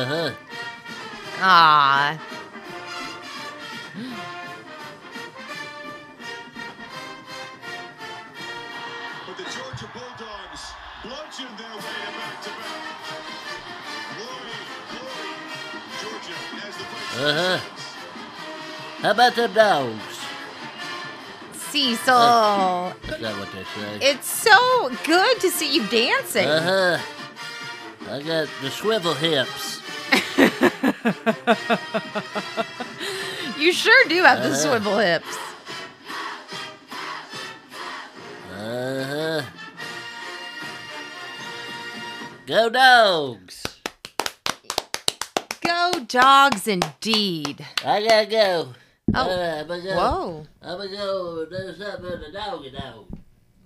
Uh-huh. Ah, But the Georgia Bulldogs bludgeoned their way to back-to-back. Glory, glory. Georgia as the Uh-huh. How about them dogs? Cecil. That's not what they say. It's so good to see you dancing. Uh-huh. I got the swivel hips. You sure do have the Uh-huh. swivel hips. Uh-huh. Go dogs. Go dogs indeed. I gotta go. Oh, Uh, I'm gonna go. Whoa. I'm gonna go do something with the doggy dog.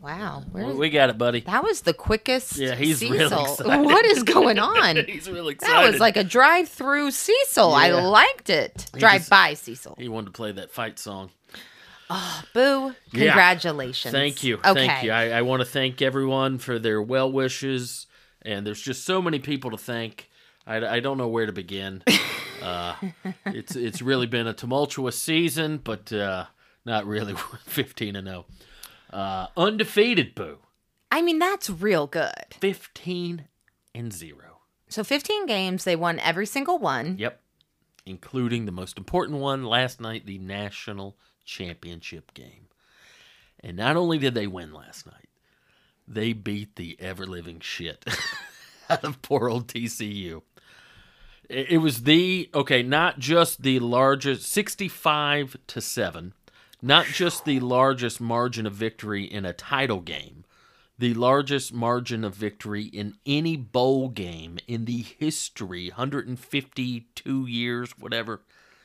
Wow. Where We got it, buddy. that was the quickest Yeah, he's Cecil. really excited. What is going on? He's really excited. That was like a drive-through Cecil. I Yeah. liked it. He Drive-by Cecil. he wanted to play that fight song. Boo. Yeah. Congratulations. Thank you. Okay. Thank you. I, I want to thank everyone for their well wishes, and there's just so many people to thank. I, I don't know where to begin. uh, it's it's really been a tumultuous season, but uh, not really 15 and 0. Uh, undefeated, boo. I mean, that's real good. 15 and 0. So 15 games, they won every single one. Yep. Including the most important one last night, the national championship game. And not only did they win last night, they beat the ever living shit out of poor old TCU. It was the, okay, not just the largest, 65 to 7, not just the largest margin of victory in a title game, the largest margin of victory in any bowl game in the history 152 years whatever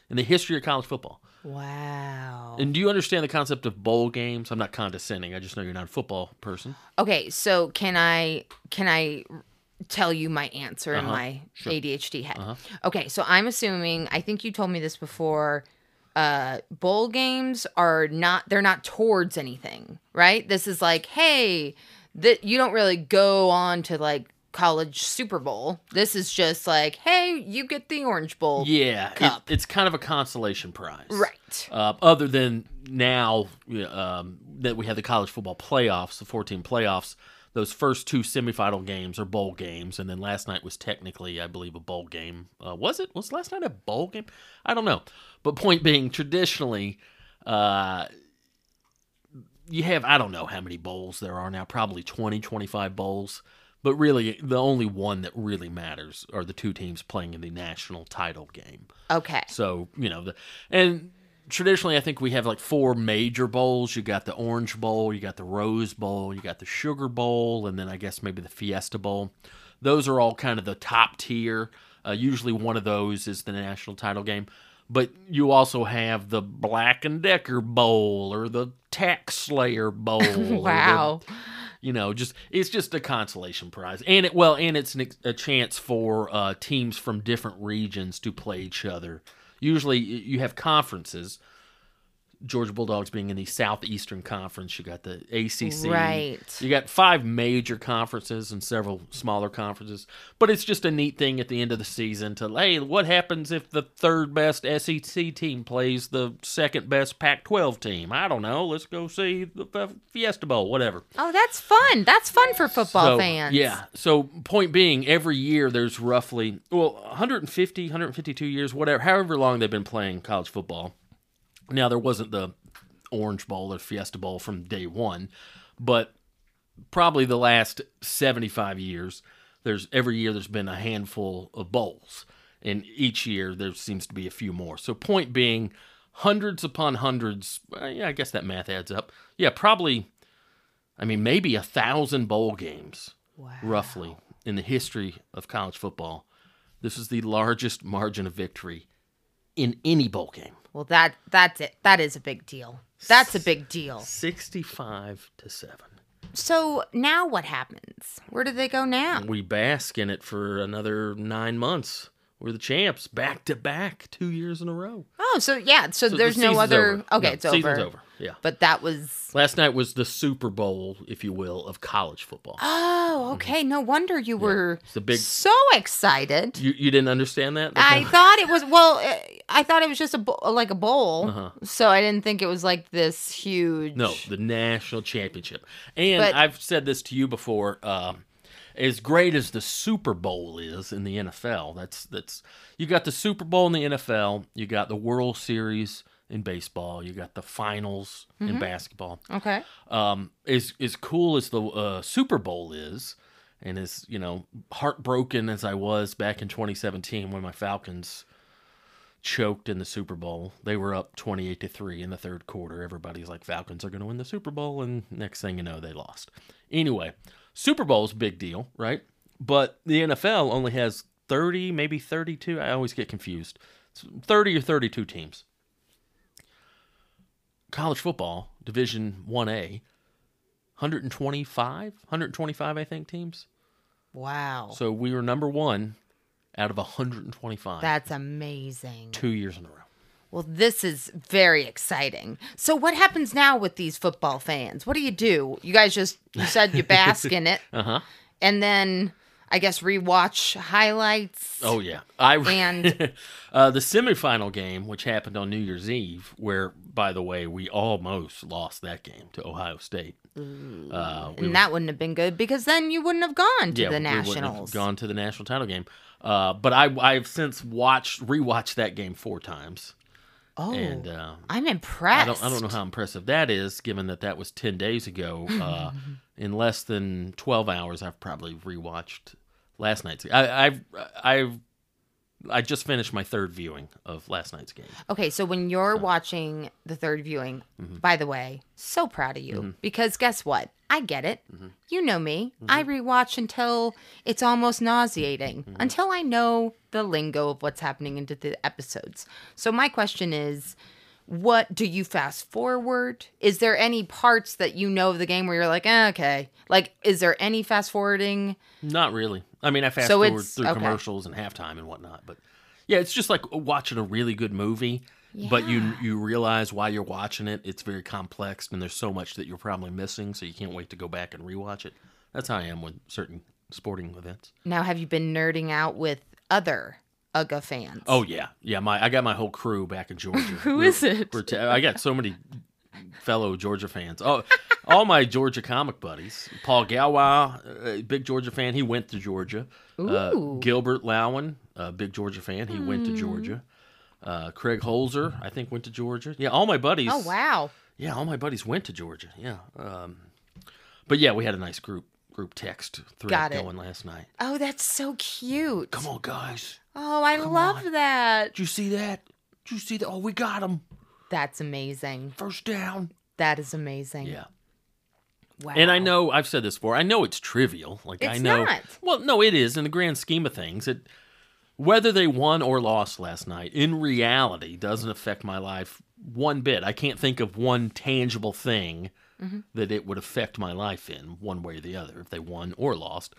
in the history of college football Wow. and do you understand the concept of bowl games i'm not condescending i just know you're not a football person Okay, so can I can I tell you my answer in Uh-huh, my sure. ADHD head? Uh-huh. Okay, so I'm assuming I think you told me this before uh bowl games are not they're not towards anything, right? This is like, hey, that you don't really go on to like college Super Bowl. This is just like, hey, you get the Orange Bowl. yeah it- it's kind of a consolation prize Right. uh, other than now um, that we have the college football playoffs the 14 playoffs those first two semifinal games are bowl games and then last night was technically i believe a bowl game. Uh, was it? Was last night a bowl game? I don't know. But point being traditionally uh, you have i don't know how many bowls there are now probably 20 25 bowls. But really the only one that really matters are the two teams playing in the national title game. Okay. so you know the and traditionally I think we have like four major bowls. You got the Orange Bowl, you got the Rose Bowl, you got the Sugar Bowl, and then I guess maybe the Fiesta Bowl. Those are all kind of the top tier. Uh, usually one of those is the national title game. But you also have the Black and Decker Bowl or the Tax Slayer Bowl. the- Wow. you know, just it's just a consolation prize, and it well, and it's an, a chance for uh, teams from different regions to play each other. Usually, you have conferences. Georgia Bulldogs being in the Southeastern Conference, you got the ACC. Right. You got five major conferences and several smaller conferences. But it's just a neat thing at the end of the season to, hey, what happens if the third best SEC team plays the second best Pac 12 team? I don't know. Let's go see the Fiesta Bowl, whatever. Oh, that's fun. That's fun for football So, fans. Yeah. So, point being, every year there's roughly, well, 150, 152 years, whatever, however long they've been playing college football. Now, there wasn't the Orange Bowl or Fiesta Bowl from day one, but probably the last 75 years, there's every year there's been a handful of bowls, and each year there seems to be a few more. So point being, hundreds upon hundreds. yeah, I guess that math adds up. Yeah, probably. I mean, maybe a thousand bowl games, roughly, in the history of college football. This is the largest margin of victory in any bowl game. Well, that that's it. That is a big deal. That's a big deal. 65 to 7. So now what happens? Where do they go now? We bask in it for another nine months. We're the champs, back to back, two years in a row. Oh, so yeah. So, So the there's no other. over. Okay, No, it's season's over. over. Yeah. But that was. Last night was the Super Bowl, if you will, of college football. Oh, okay. No wonder you were It's a big- so excited. You you didn't understand that? I thought it was well. eh, I thought it was just a like a bowl, Uh-huh. so I didn't think it was like this huge. No, the national championship. And But- I've said this to you before. Um, as great as the Super Bowl is in the NFL, that's that's you got the Super Bowl in the NFL, you got the World Series in baseball, you got the finals Mm-hmm. in basketball. Okay. Um, as as cool as the uh, Super Bowl is, and as you know, heartbroken as I was back in 2017 when my Falcons choked in the Super Bowl. They were up 28 to 3 in the third quarter. Everybody's like Falcons are going to win the Super Bowl and next thing you know they lost. Anyway, Super Bowl's a big deal, right? But the NFL only has 30, maybe 32. I always get confused. It's 30 or 32 teams. College football, Division 1A, 125, 125 I think teams. Wow. So we were number 1 out of 125 That's amazing. 2 years in a row. Well, this is very exciting. So, what happens now with these football fans? What do you do? You guys just you said you bask in it, Uh-huh. and then I guess rewatch highlights. Oh yeah, I And- uh, the semifinal game, which happened on New Year's Eve, where by the way we almost lost that game to Ohio State. Uh, and that wouldn't have been good because then you wouldn't have gone to yeah, the we wouldn't have nationals. gone to the national title game. Uh, but I I've since watched rewatched that game four times, oh, and uh, I'm impressed. I don't I don't know how impressive that is, given that that was ten days ago. Uh, in less than twelve hours, I've probably rewatched last night's. I, I've I've I just finished my third viewing of last night's game. Okay, so when you're watching the third viewing, mm-hmm. by the way, so proud of you mm-hmm. because guess what? I get it. Mm-hmm. You know me. I rewatch until it's almost nauseating, until I know the lingo of what's happening into the episodes. So my question is, what do you fast forward? Is there any parts that you know of the game where you're like, eh, okay, like is there any fast forwarding? Not really. I mean, I fast So forward through okay. commercials and halftime and whatnot, but yeah, it's just like watching a really good movie. But you you realize while you're watching it, it's very complex and there's so much that you're probably missing, so you can't wait to go back and rewatch it. That's how I am with certain sporting events. Now, have you been nerding out with other UGA fans? Oh yeah, yeah. My I got my whole crew back in Georgia. Who Who is it? I got so many fellow Georgia fans. Oh, all my Georgia comic buddies. Paul Galway, a big Georgia fan. He went to Georgia. Uh, Ooh. Hmm. Gilbert Lowen, a big Georgia fan. He went to Georgia. Uh, Craig Holzer, I think, went to Georgia. Yeah, all my buddies. Oh wow. Yeah, all my buddies went to Georgia. Yeah. Um, but yeah, we had a nice group group text thread going last night. Oh, that's so cute. Come on, guys. Oh, I love on. that. Did you see that? Did you see that? Oh, we got him. That's amazing. First down. That is amazing. Yeah. Wow. And I know I've said this before. I know it's trivial. Like I know. not. Well, no, it is in the grand scheme of things. It whether they won or lost last night in reality doesn't affect my life one bit. I can't think of one tangible thing Mm-hmm. that it would affect my life in one way or the other if they won or lost.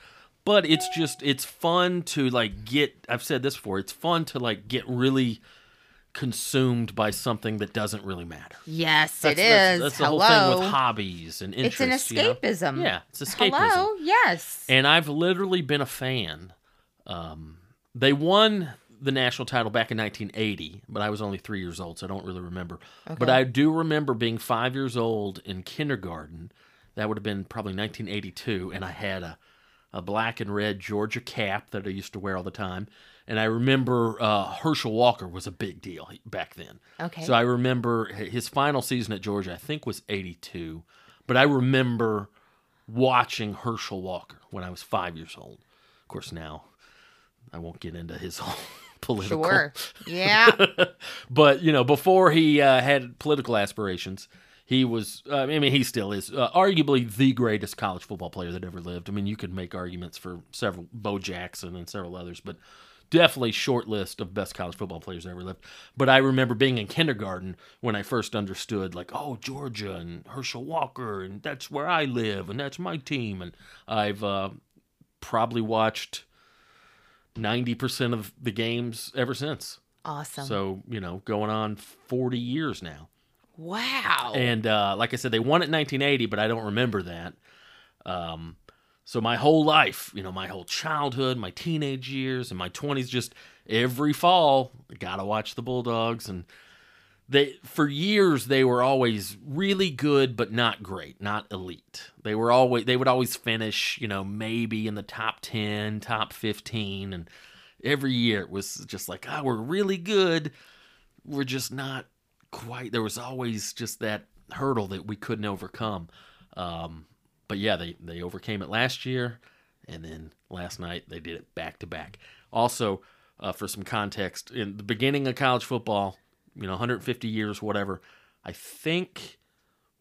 But it's just it's fun to like get I've said this before. It's fun to like get really consumed by something that doesn't really matter. Yes, That's, it that's, is. that's the Hello. whole thing with hobbies and interests it's an interests. you know? escapism. Yeah, it's escapism. Hello. Yes. And I've literally been a fan. Um, they won the national title back in 1980, but I was only three years old, so I don't really remember. But I do remember being five years old in kindergarten. That would have been probably 1982, and I had a, a black and red Georgia cap that I used to wear all the time. And I remember uh, Herschel Walker was a big deal back then. Okay. So I remember his final season at Georgia, I think was 82. But I remember watching Herschel Walker when I was five years old Of course, now I won't get into his whole political. Sure. Yeah. but you know, before he uh, had political aspirations, he was. Uh, I mean, he still is uh, arguably the greatest college football player that ever lived. I mean, you could make arguments for several, Bo Jackson and several others, but definitely short list of best college football players that ever lived. But I remember being in kindergarten when I first understood, like, oh, Georgia and Herschel Walker, and that's where I live, and that's my team, and I've uh, probably watched ninety percent of the games ever since. awesome. So, you know, going on 40 years now. Wow. And uh, like I said, they won it in 1980, but I don't remember that. Um, so my whole life, you know, my whole childhood, my teenage years, and my 20s, just every fall, got to watch the Bulldogs. And they, for years, they were always really good, but not great, not elite. They were always, they would always finish, you know, maybe in the top 10, top 15. And every year it was just like, ah, we're really good. We're just not quite there was always just that hurdle that we couldn't overcome. Um, but yeah they they overcame it last year and then last night they did it back to back. Also uh, for some context in the beginning of college football you know 150 years whatever i think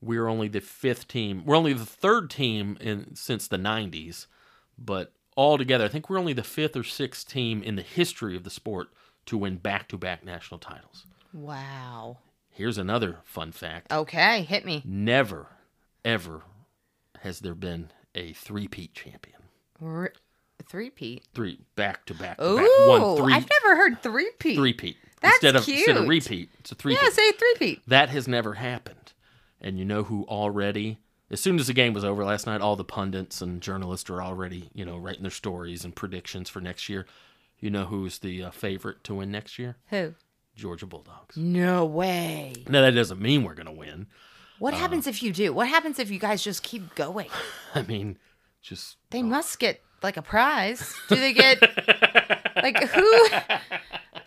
we're only the fifth team we're only the third team in since the 90s but altogether i think we're only the fifth or sixth team in the history of the sport to win back-to-back national titles. Wow. Here's another fun fact. Okay, hit me. Never, ever has there been a three-peat champion. R- three Pete. Three back to back to Ooh, back. One three I've never heard three Pete. three-peat. That's instead of instead of repeat. It's a three Yeah, say three Pete. That has never happened. And you know who already as soon as the game was over last night, all the pundits and journalists are already, you know, writing their stories and predictions for next year. You know who's the uh, favorite to win next year? Who? Georgia Bulldogs. No way. Now that doesn't mean we're going to win. What Uh. happens if you do? What happens if you guys just keep going? I mean, just They must get like a prize. Do they get like who?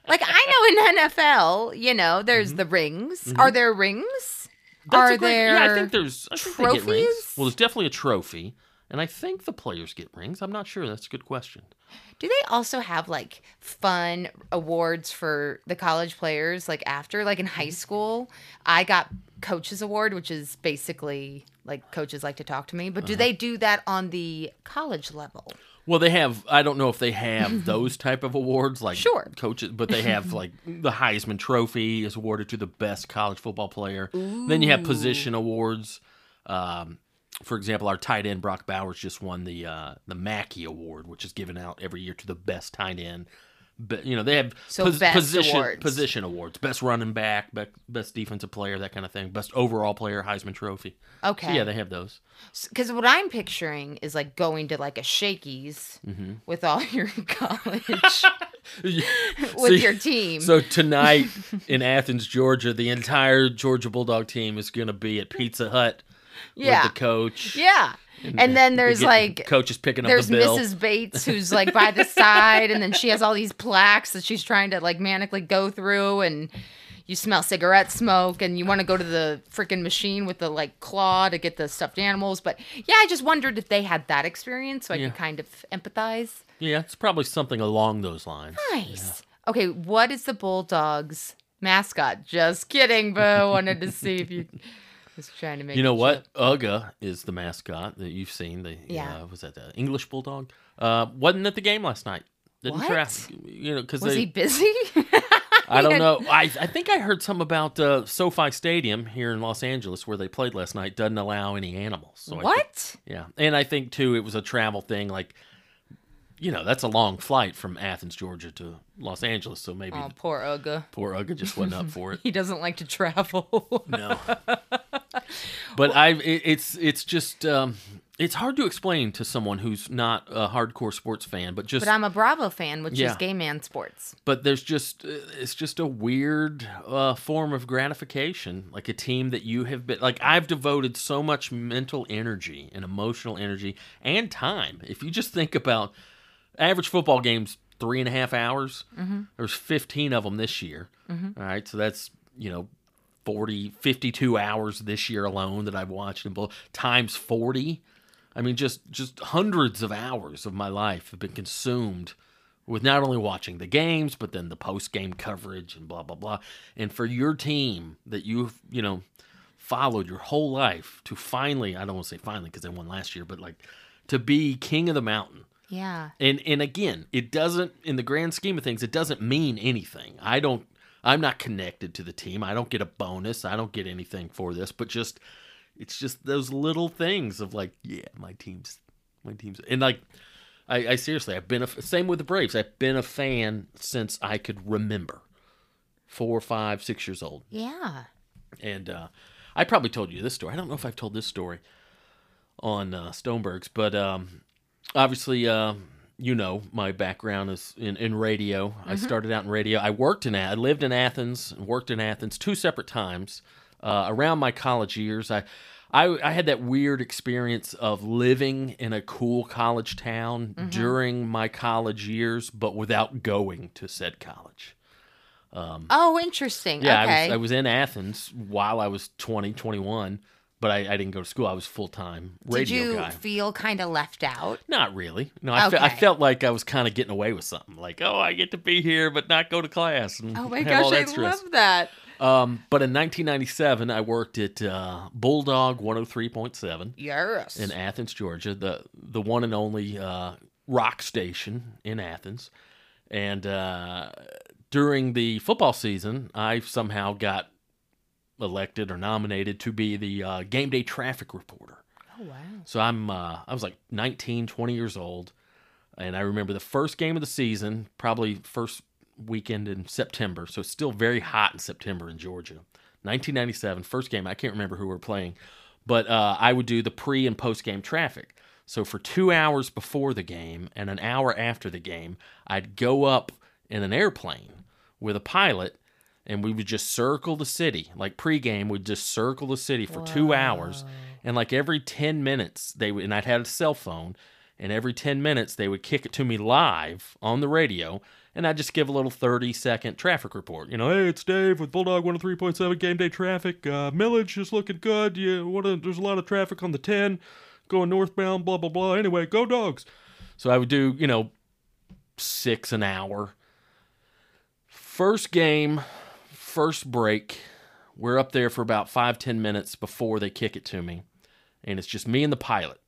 Like I know in NFL, you know, there's the rings. Are there rings? Mm-hmm. That's Are great- there? Yeah, I think there's I think trophies? Well, there's definitely a trophy, and I think the players get rings. I'm not sure. That's a good question. Do they also have like fun awards for the college players? Like after, like in high school, I got coaches award, which is basically like coaches like to talk to me. But Uh-huh. do they do that on the college level? Well, they have. I don't know if they have those type of awards like Sure. coaches, but they have like the Heisman Trophy is awarded to the best college football player. Then you have position awards. Um, for example, our tight end Brock Bowers just won the uh, the Mackey Award, which is given out every year to the best tight end. But you know they have So best position awards. position awards, best running back, be- best defensive player, that kind of thing, best overall player, Heisman Trophy. So Okay. yeah, they have those. Because what I'm picturing is like going to like a Shakey's Mm-hmm. with all your college with your team. So tonight in Athens, Georgia, the entire Georgia Bulldog team is going to be at Pizza Hut yeah, with the coach. yeah. And then there's getting- like coach is picking up there's the bill. Mrs. Bates who's like by the side, and then she has all these plaques that she's trying to like manically go through, and you smell cigarette smoke, and you want to go to the freaking machine with the like claw to get the stuffed animals. But yeah, I just wondered if they had that experience, so I Yeah. could kind of empathize. Yeah, it's probably something along those lines. Nice. Okay, what is the Bulldogs mascot? Just kidding, Bo. Wanted to see if you was trying to make. You know what? Uga is the mascot that you've seen. The Yeah. uh, was that the English Bulldog? Uh, wasn't at the game last night. Didn't What? You know, because Was they. he busy? I don't know. I I think I heard some about uh, SoFi Stadium here in Los Angeles where they played last night. Doesn't allow any animals. So I think- what? Yeah, and I think too it was a travel thing. Like, you know, that's a long flight from Athens, Georgia, to Los Angeles. So maybe Oh, poor Uga. poor Uga just wasn't up for it. He doesn't like to travel. No, but I it, it's it's just um, it's hard to explain to someone who's not a hardcore sports fan, but just but I'm a Bravo fan, which Yeah. is gay man sports. but there's just uh, it's just a weird uh, form of gratification like a team that you have been like i've devoted so much mental energy and emotional energy and time if you just think about average football games three and a half hours there's 15 of them this year All right so that's you know 40 52 hours this year alone that i've watched both times 40 I mean, just just hundreds of hours of my life have been consumed with not only watching the games, but then the post game coverage and blah blah blah. And for your team that you've you know followed your whole life to finally, I don't want to say finally because they won last year, but like to be king of the mountain. Yeah. And and again, it doesn't in the grand scheme of things, it doesn't mean anything. I don't I'm not connected to the team. I don't get a bonus. I don't get anything for this, but just it's just those little things of like, yeah, my team's my team's and like I, I seriously I've been a same with the Braves. I've been a fan since I could remember. Four, five, six years old. Yeah. And uh, I probably told you this story. I don't know if I've told this story on uh, Stoneberg's, but um, obviously, uh, you know, my background is in, in radio. I started out in radio. I worked in, I lived in Athens and worked in Athens two separate times uh, around my college years. I, I, I had that weird experience of living in a cool college town during my college years, but without going to said college. Oh, interesting. Yeah, okay. I, was, I was in Athens while I was 20, 21, but I, I didn't go to school. I was full time radio Did you guy. feel kind of left out? Not really. No, I, fe- I felt like I was kind of getting away with something. Like, oh, I get to be here, but not go to class. And Oh my gosh, I stress. love that. Um, but in 1997, I worked at uh, Bulldog 103.7 Yes. in Athens, Georgia, the the one and only uh, rock station in Athens. And uh, during the football season, I somehow got elected or nominated to be the uh, game day traffic reporter. oh wow. So I'm uh, I was like 19, 20 years old, and I remember the first game of the season, probably first weekend in September. So it's still very hot in September in Georgia. 1997, first game. I can't remember who we are playing, but uh, I would do the pre and post game traffic. So for two hours before the game and an hour after the game, I'd go up in an airplane with a pilot and we would just circle the city. Like pregame, we'd just circle the city for two hours. And like every 10 minutes, they would, and I'd had a cell phone, and every 10 minutes, they would kick it to me live on the radio. And I'd just give a little 30 second traffic report. You know, hey, it's Dave with Bulldog 103.7 game day traffic. Uh, Milledge is looking good. You what a, there's a lot of traffic on the 10 going northbound, blah, blah, blah. Anyway, go dogs. So I would do, you know, six an hour. First game, first break. We're up there for about five, ten minutes before they kick it to me. And it's just me and the pilot.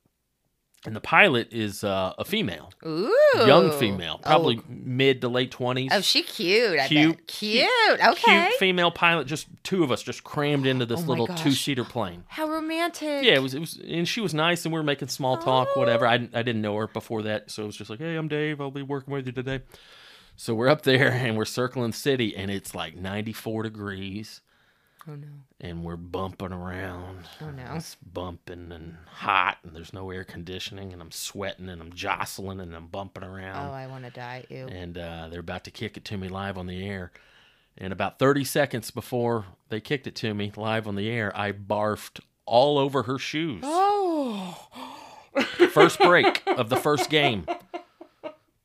And the pilot is uh, a female, Ooh. young female, probably Oh, mid to late 20s. oh she cute. I Cute. Cute. Okay. Cute female pilot, just two of us just crammed into this Oh little gosh. two seater plane. How romantic. Yeah, it was, it was, and she was nice, and we were making small talk, whatever. I, I didn't know her before that, so it was just like, hey, I'm Dave. I'll be working with you today. So we're up there, and we're circling the city, and it's like 94 degrees, Oh no. and we're bumping around. Oh no. It's bumping and hot, and there's no air conditioning, and I'm sweating, and I'm jostling, and I'm bumping around Oh, I want to die. Ew. and uh, they're about to kick it to me live on the air. And about 30 seconds before they kicked it to me live on the air, I barfed all over her shoes. Oh. First break of the first game.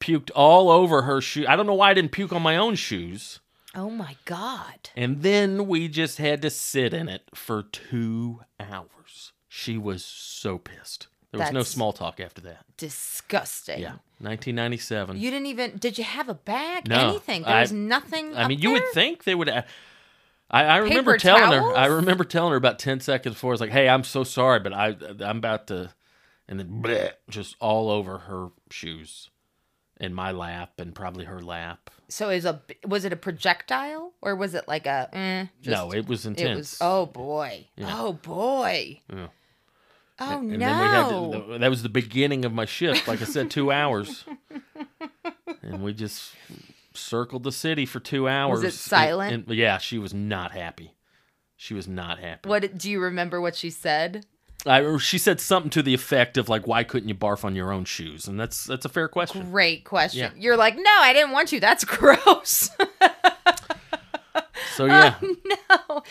Puked all over her shoe. I don't know why I didn't puke on my own shoes. Oh my God. And then we just had to sit in it for two hours. She was so pissed. There was no small talk after that. Disgusting. Yeah. 1997. You didn't even. Did you have a bag? No, Anything? There I- was nothing. I up mean, you would there? think they would. I, I remember Paper telling her. I towels? remember telling her about ten seconds before. I was like, "Hey, I'm so sorry, but I I'm about to," and then bleh, just all over her shoes, in my lap, and probably her lap. So is a was it a projectile or was it like a? Eh, just- no, it was intense. It was. Oh boy. Yeah. Oh boy. Yeah. Oh and no. then we had that was the beginning of my shift. Like I said, two hours, and we just circled the city for two hours. Was it silent? And- and- yeah, she was not happy. She was not happy. what do you remember? What she said? I, she said something to the effect of like, "Why couldn't you barf on your own shoes?" And that's that's a fair question. Great question. Yeah. You're like, no, I didn't want you. That's gross. So yeah, no.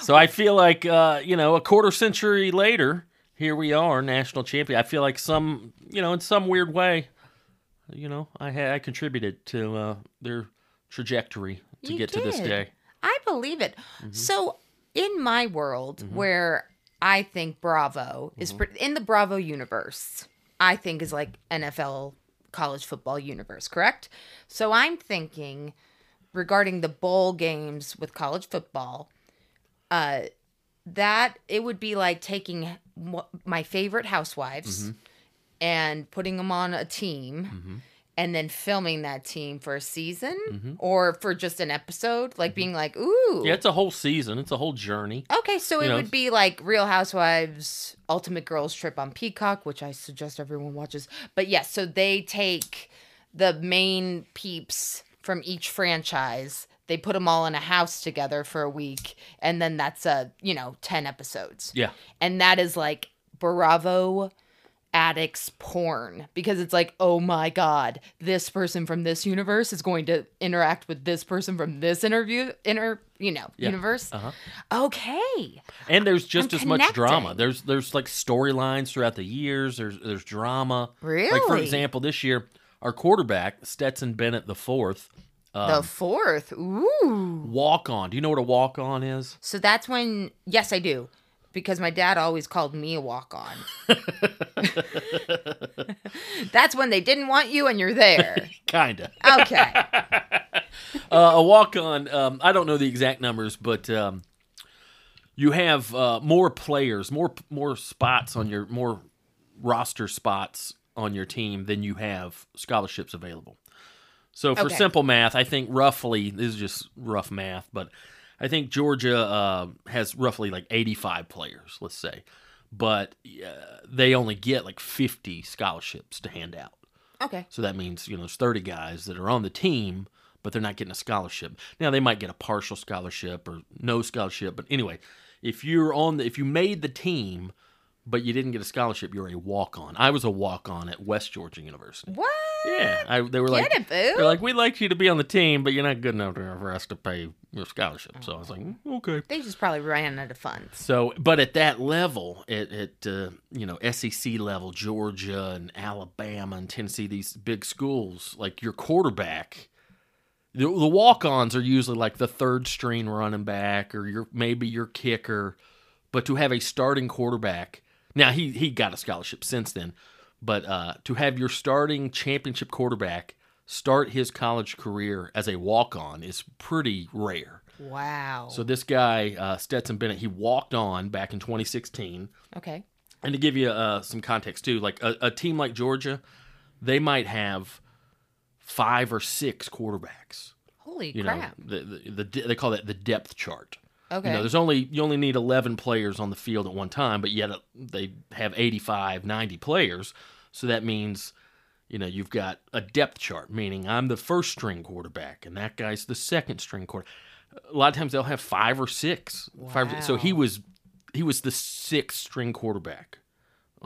so I feel like uh, you know, a quarter century later, here we are, national champion. I feel like some, you know, in some weird way, you know, I had I contributed to uh, their trajectory to You get to this day. I believe it. Mm-hmm. So, in my world, where I think Bravo is Mm-hmm. pre- in the Bravo universe. I think is like NFL college football universe, correct? So I'm thinking regarding the bowl games with college football, uh, that it would be like taking my favorite housewives Mm-hmm. and putting them on a team. Mm-hmm. And then filming that team for a season or for just an episode, like being like, "Ooh, Mm-hmm. Yeah, it's a whole season. It's a whole journey. Okay, so it know, would be like Real Housewives Ultimate Girls Trip on Peacock, which I suggest everyone watches. But yes, so they take the main peeps from each franchise, they put them all in a house together for a week, and then that's a, you know, 10 episodes. Yeah. And that is like Bravo addicts porn because it's like, oh my god, this person from this universe is going to interact with this person from this interview inter you know Yeah. universe. Uh-huh. Okay. And there's just I'm as much drama. There's there's like storylines throughout the years. There's there's drama. Really? Like for example, this year our quarterback Stetson Bennett the fourth the fourth. Ooh. walk on. Do you know what a walk on is? So that's when yes, I do. Because my dad always called me a walk on. that's when they didn't want you and you're there. Kinda. Okay. uh, a walk on. Um, I don't know the exact numbers, but um, you have uh, more players, more more spots on your more roster spots on your team than you have scholarships available. So for Okay. simple math, I think roughly this is just rough math, but I think Georgia uh, has roughly like 85 players, let's say, but uh, they only get like 50 scholarships to hand out. Okay. So that means, you know, there's 30 guys that are on the team, but they're not getting a scholarship. Now they might get a partial scholarship or no scholarship, but anyway, if you're on the if you made the team but you didn't get a scholarship, you're a walk-on. I was a walk-on at West Georgia University. What? Yeah, I, they were like, it, they're like, we'd like you to be on the team, but you're not good enough for us to pay your scholarship. So I was like, "Mm, okay. They just probably ran out of funds. So, but at that level, at, at uh, you know SEC level, Georgia and Alabama and Tennessee, these big schools, like your quarterback, the, the walk-ons are usually like the third string running back or your maybe your kicker, but to have a starting quarterback, now he he got a scholarship since then, but uh, to have your starting championship quarterback start his college career as a walk-on is pretty rare. Wow. So this guy, uh, Stetson Bennett, he walked on back in 2016. okay. And to give you uh, some context too, like a, a team like Georgia, they might have five or six quarterbacks. Holy You know, crap. the, the, the they call that the depth chart. Okay. You know, there's only you only need 11 players on the field at one time, but yet uh, they have 85, 90 players. So that means, you know, you've got a depth chart, meaning I'm the first string quarterback and that guy's the second string quarterback. A lot of times they'll have five or six. Five, so he was he was the sixth string quarterback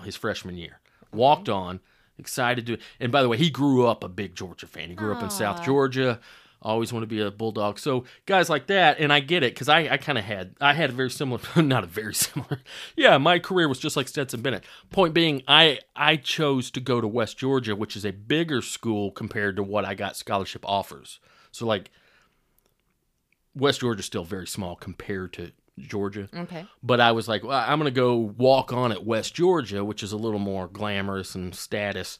his freshman year. Walked on, excited to. And by the way, he grew up a big Georgia fan. He grew up in South Georgia. Always want to be a bulldog. So guys like that, and I get it because I, I kind of had I had a very similar, not a very similar. Yeah, my career was just like Stetson Bennett. Point being, I I chose to go to West Georgia, which is a bigger school compared to what I got scholarship offers. So like West Georgia's still very small compared to Georgia. okay. But I was like, well, I'm going to go walk on at West Georgia, which is a little more glamorous and status,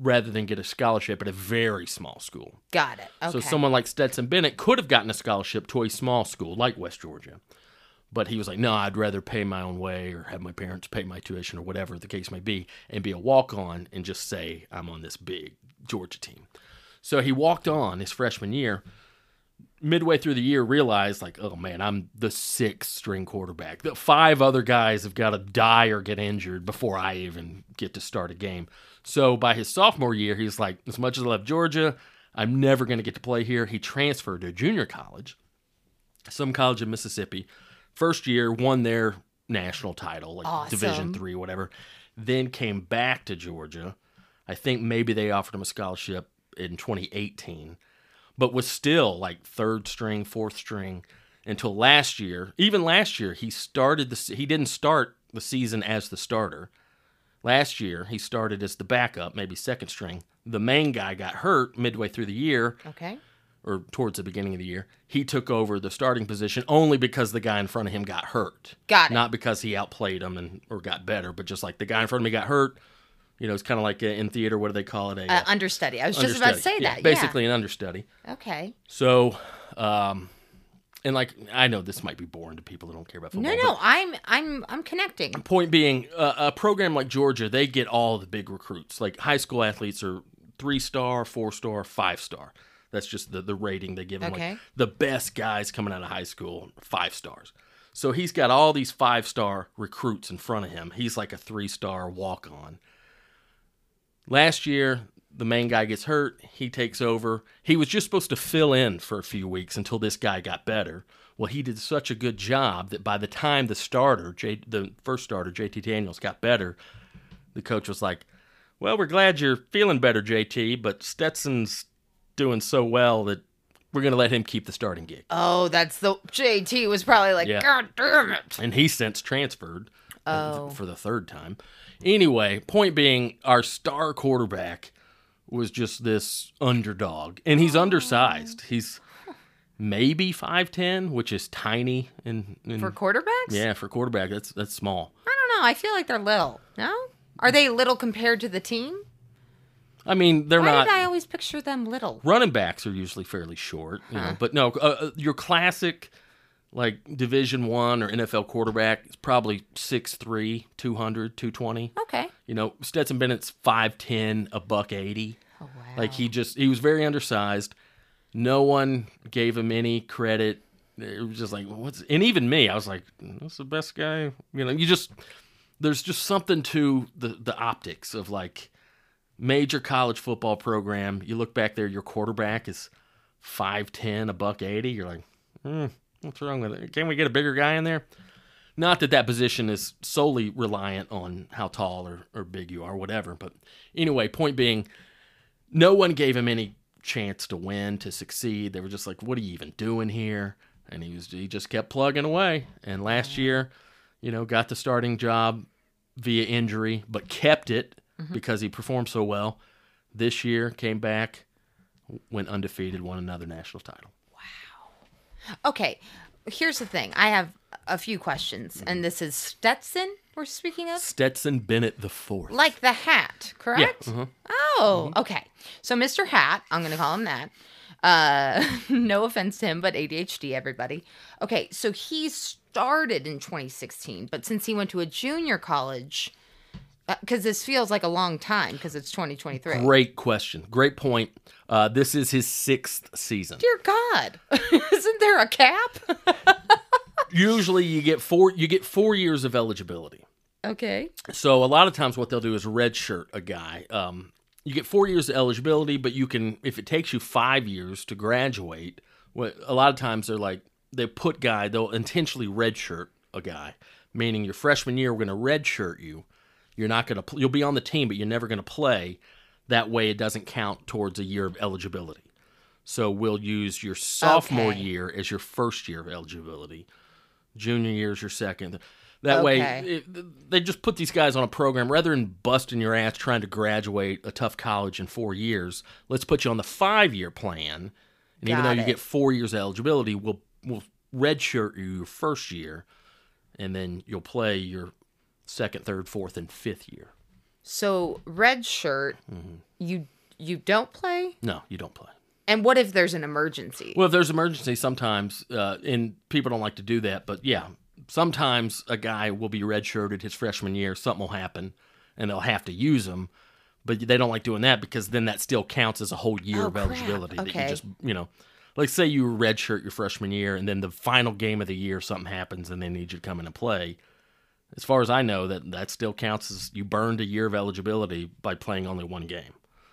rather than get a scholarship at a very small school. Got it. Okay. So someone like Stetson Bennett could have gotten a scholarship to a small school like West Georgia. But he was like, no, I'd rather pay my own way or have my parents pay my tuition or whatever the case may be and be a walk on and just say, I'm on this big Georgia team. So he walked on his freshman year. Midway through the year, realized like, oh man, I'm the sixth string quarterback. The five other guys have got to die or get injured before I even get to start a game. So by his sophomore year, he's like, as much as I love Georgia, I'm never going to get to play here. He transferred to junior college, some college in Mississippi. First year, won their national title, like Awesome. Division three, whatever. Then came back to Georgia. I think maybe they offered him a scholarship in 2018, but was still like third string, fourth string until last year. Even last year, he started the he didn't start the season as the starter. Last year, he started as the backup, maybe second string. The main guy got hurt midway through the year, okay. or towards the beginning of the year, he took over the starting position only because the guy in front of him got hurt. Got it. Not because he outplayed him and or got better, but just like the guy in front of me got hurt. You know, it's kind of like uh, in theater. What do they call it? A Uh, understudy. I was just about to say Yeah, that. Basically, an understudy. Okay. So, um, and like I know this might be boring to people who don't care about football. No, no, I'm I'm I'm connecting. Point being, uh, a program like Georgia, they get all the big recruits. Like high school athletes are three star, four star, five star. That's just the, the rating they give them. Okay. Like the best guys coming out of high school, five stars. So he's got all these five star recruits in front of him. He's like a three star walk on. Last year, the main guy gets hurt. He takes over. He was just supposed to fill in for a few weeks until this guy got better. Well, he did such a good job that by the time the starter, J, the first starter, JT Daniels, got better, the coach was like, "Well, we're glad you're feeling better, JT, but Stetson's doing so well that we're going to let him keep the starting gig." Oh, that's the JT was probably like, Yeah. God damn it. and he since transferred Oh. for the third time. Anyway, point being, our star quarterback was just this underdog, and he's undersized. He's maybe five ten, which is tiny. In, in For quarterbacks? yeah, for quarterback, that's that's small. I don't know. I feel like they're little. No? Are they little compared to the team? I mean, they're Why not. did I always picture them little? running backs are usually fairly short, you know. But no, uh, uh, your classic like Division One or NFL quarterback is probably 6'3", 200, 220. Okay. You know, Stetson Bennett's 5'10", a buck 80. Oh, wow. Like he just he was very undersized. No one gave him any credit. It was just like what's and even me, I was like, that's the best guy. You know, you just there's just something to the the optics of like major college football program. You look back there, your quarterback is five ten, a buck eighty. You're like, hmm, what's wrong with it? Can we get a bigger guy in there? Not that that position is solely reliant on how tall or, or big you are, whatever. But anyway, point being, no one gave him any chance to win, to succeed. They were just like, "What are you even doing here?" And he was he just kept plugging away. And last year, you know, got the starting job via injury, but kept it mm-hmm. because he performed so well. This year, came back, went undefeated, won another national title. Okay. Here's the thing. I have a few questions, Mm-hmm. and this is Stetson we're speaking of? Stetson Bennett the fourth. Like the hat, correct? uh-huh. Oh, okay. So Mr. Hat, I'm going to call him that. Uh, no offense to him, but ADHD, everybody. Okay, so he started in 2016, but since he went to a junior college, because this feels like a long time because it's 2023. Great question. Great point. Uh, this is his sixth season. Dear God, isn't there a cap? Usually, you get four. You get four years of eligibility. okay. So a lot of times, what they'll do is redshirt a guy. Um, you get four years of eligibility, but you can, if it takes you five years to graduate, what a lot of times they're like they put guy they'll intentionally redshirt a guy, meaning your freshman year we're going to redshirt you. You're not going to pl- you'll be on the team, but you're never going to play. That way, it doesn't count towards a year of eligibility. So we'll use your sophomore Okay. year as your first year of eligibility. Junior year is your second. That way, it, they just put these guys on a program rather than busting your ass trying to graduate a tough college in four years. Let's put you on the five year plan, and even though Got you get four years of eligibility, we'll we'll redshirt you your first year, and then you'll play your second, third, fourth, and fifth year. So red shirt, Mm-hmm. you you don't play. No, you don't play. And what if there's an emergency? Well, if there's emergency, sometimes, uh, and people don't like to do that, but yeah, sometimes a guy will be redshirted his freshman year, something will happen, and they'll have to use him. But they don't like doing that because then that still counts as a whole year Oh, of eligibility. That you just, you know, like say you redshirt your freshman year, and then the final game of the year something happens, and they need you to come in and play. As far as I know, that that still counts as you burned a year of eligibility by playing only one game.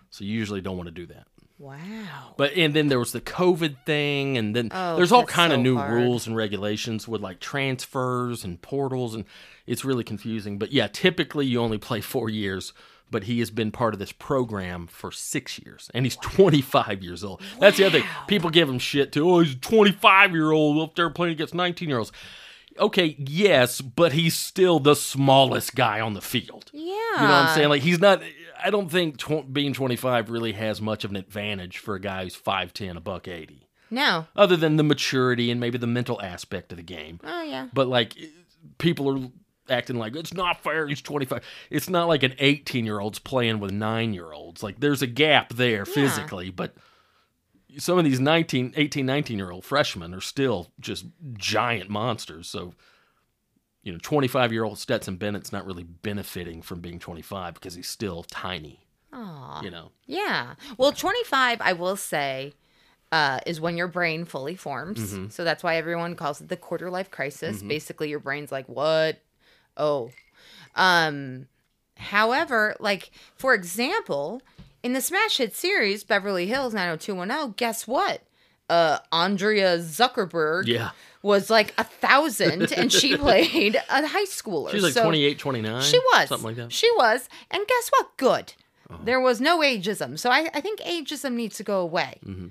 So you usually don't want to do that. wow. But and then there was the COVID thing, and then Oh, there's all kind of new hard. rules and regulations with like transfers and portals, and it's really confusing. But yeah, typically you only play four years, but he has been part of this program for six years, and he's 25 years old. That's the other thing. People give him shit too. Oh, he's a 25 year old up there playing against 19 year olds. Okay, yes, but he's still the smallest guy on the field. Yeah. You know what I'm saying? Like he's not. I don't think tw- being 25 really has much of an advantage for a guy who's 5'10, a buck 80, No. other than the maturity and maybe the mental aspect of the game. Oh yeah. But like, people are acting like it's not fair. He's 25. It's not like an 18 year old's playing with nine year olds. Like, there's a gap there physically, but some of these 19, 18, 19 year old freshmen are still just giant monsters. So, you know, 25 year old Stetson Bennett's not really benefiting from being 25 because he's still tiny, Aw. you know. Yeah. Well, 25, I will say, uh, is when your brain fully forms. Mm-hmm. So that's why everyone calls it the quarter life crisis. Basically, your brain's like, what? Oh. Um, however, like, for example, in the smash hit series, Beverly Hills 90210, guess what? Uh, Andrea Zuckerman Yeah. was like a thousand and she played a high schooler. She's like So- 28, 29. she was. Something like that. Uh-huh. She was. And guess what? Good. There was no ageism. So I, I think ageism needs to go away. Mm-hmm.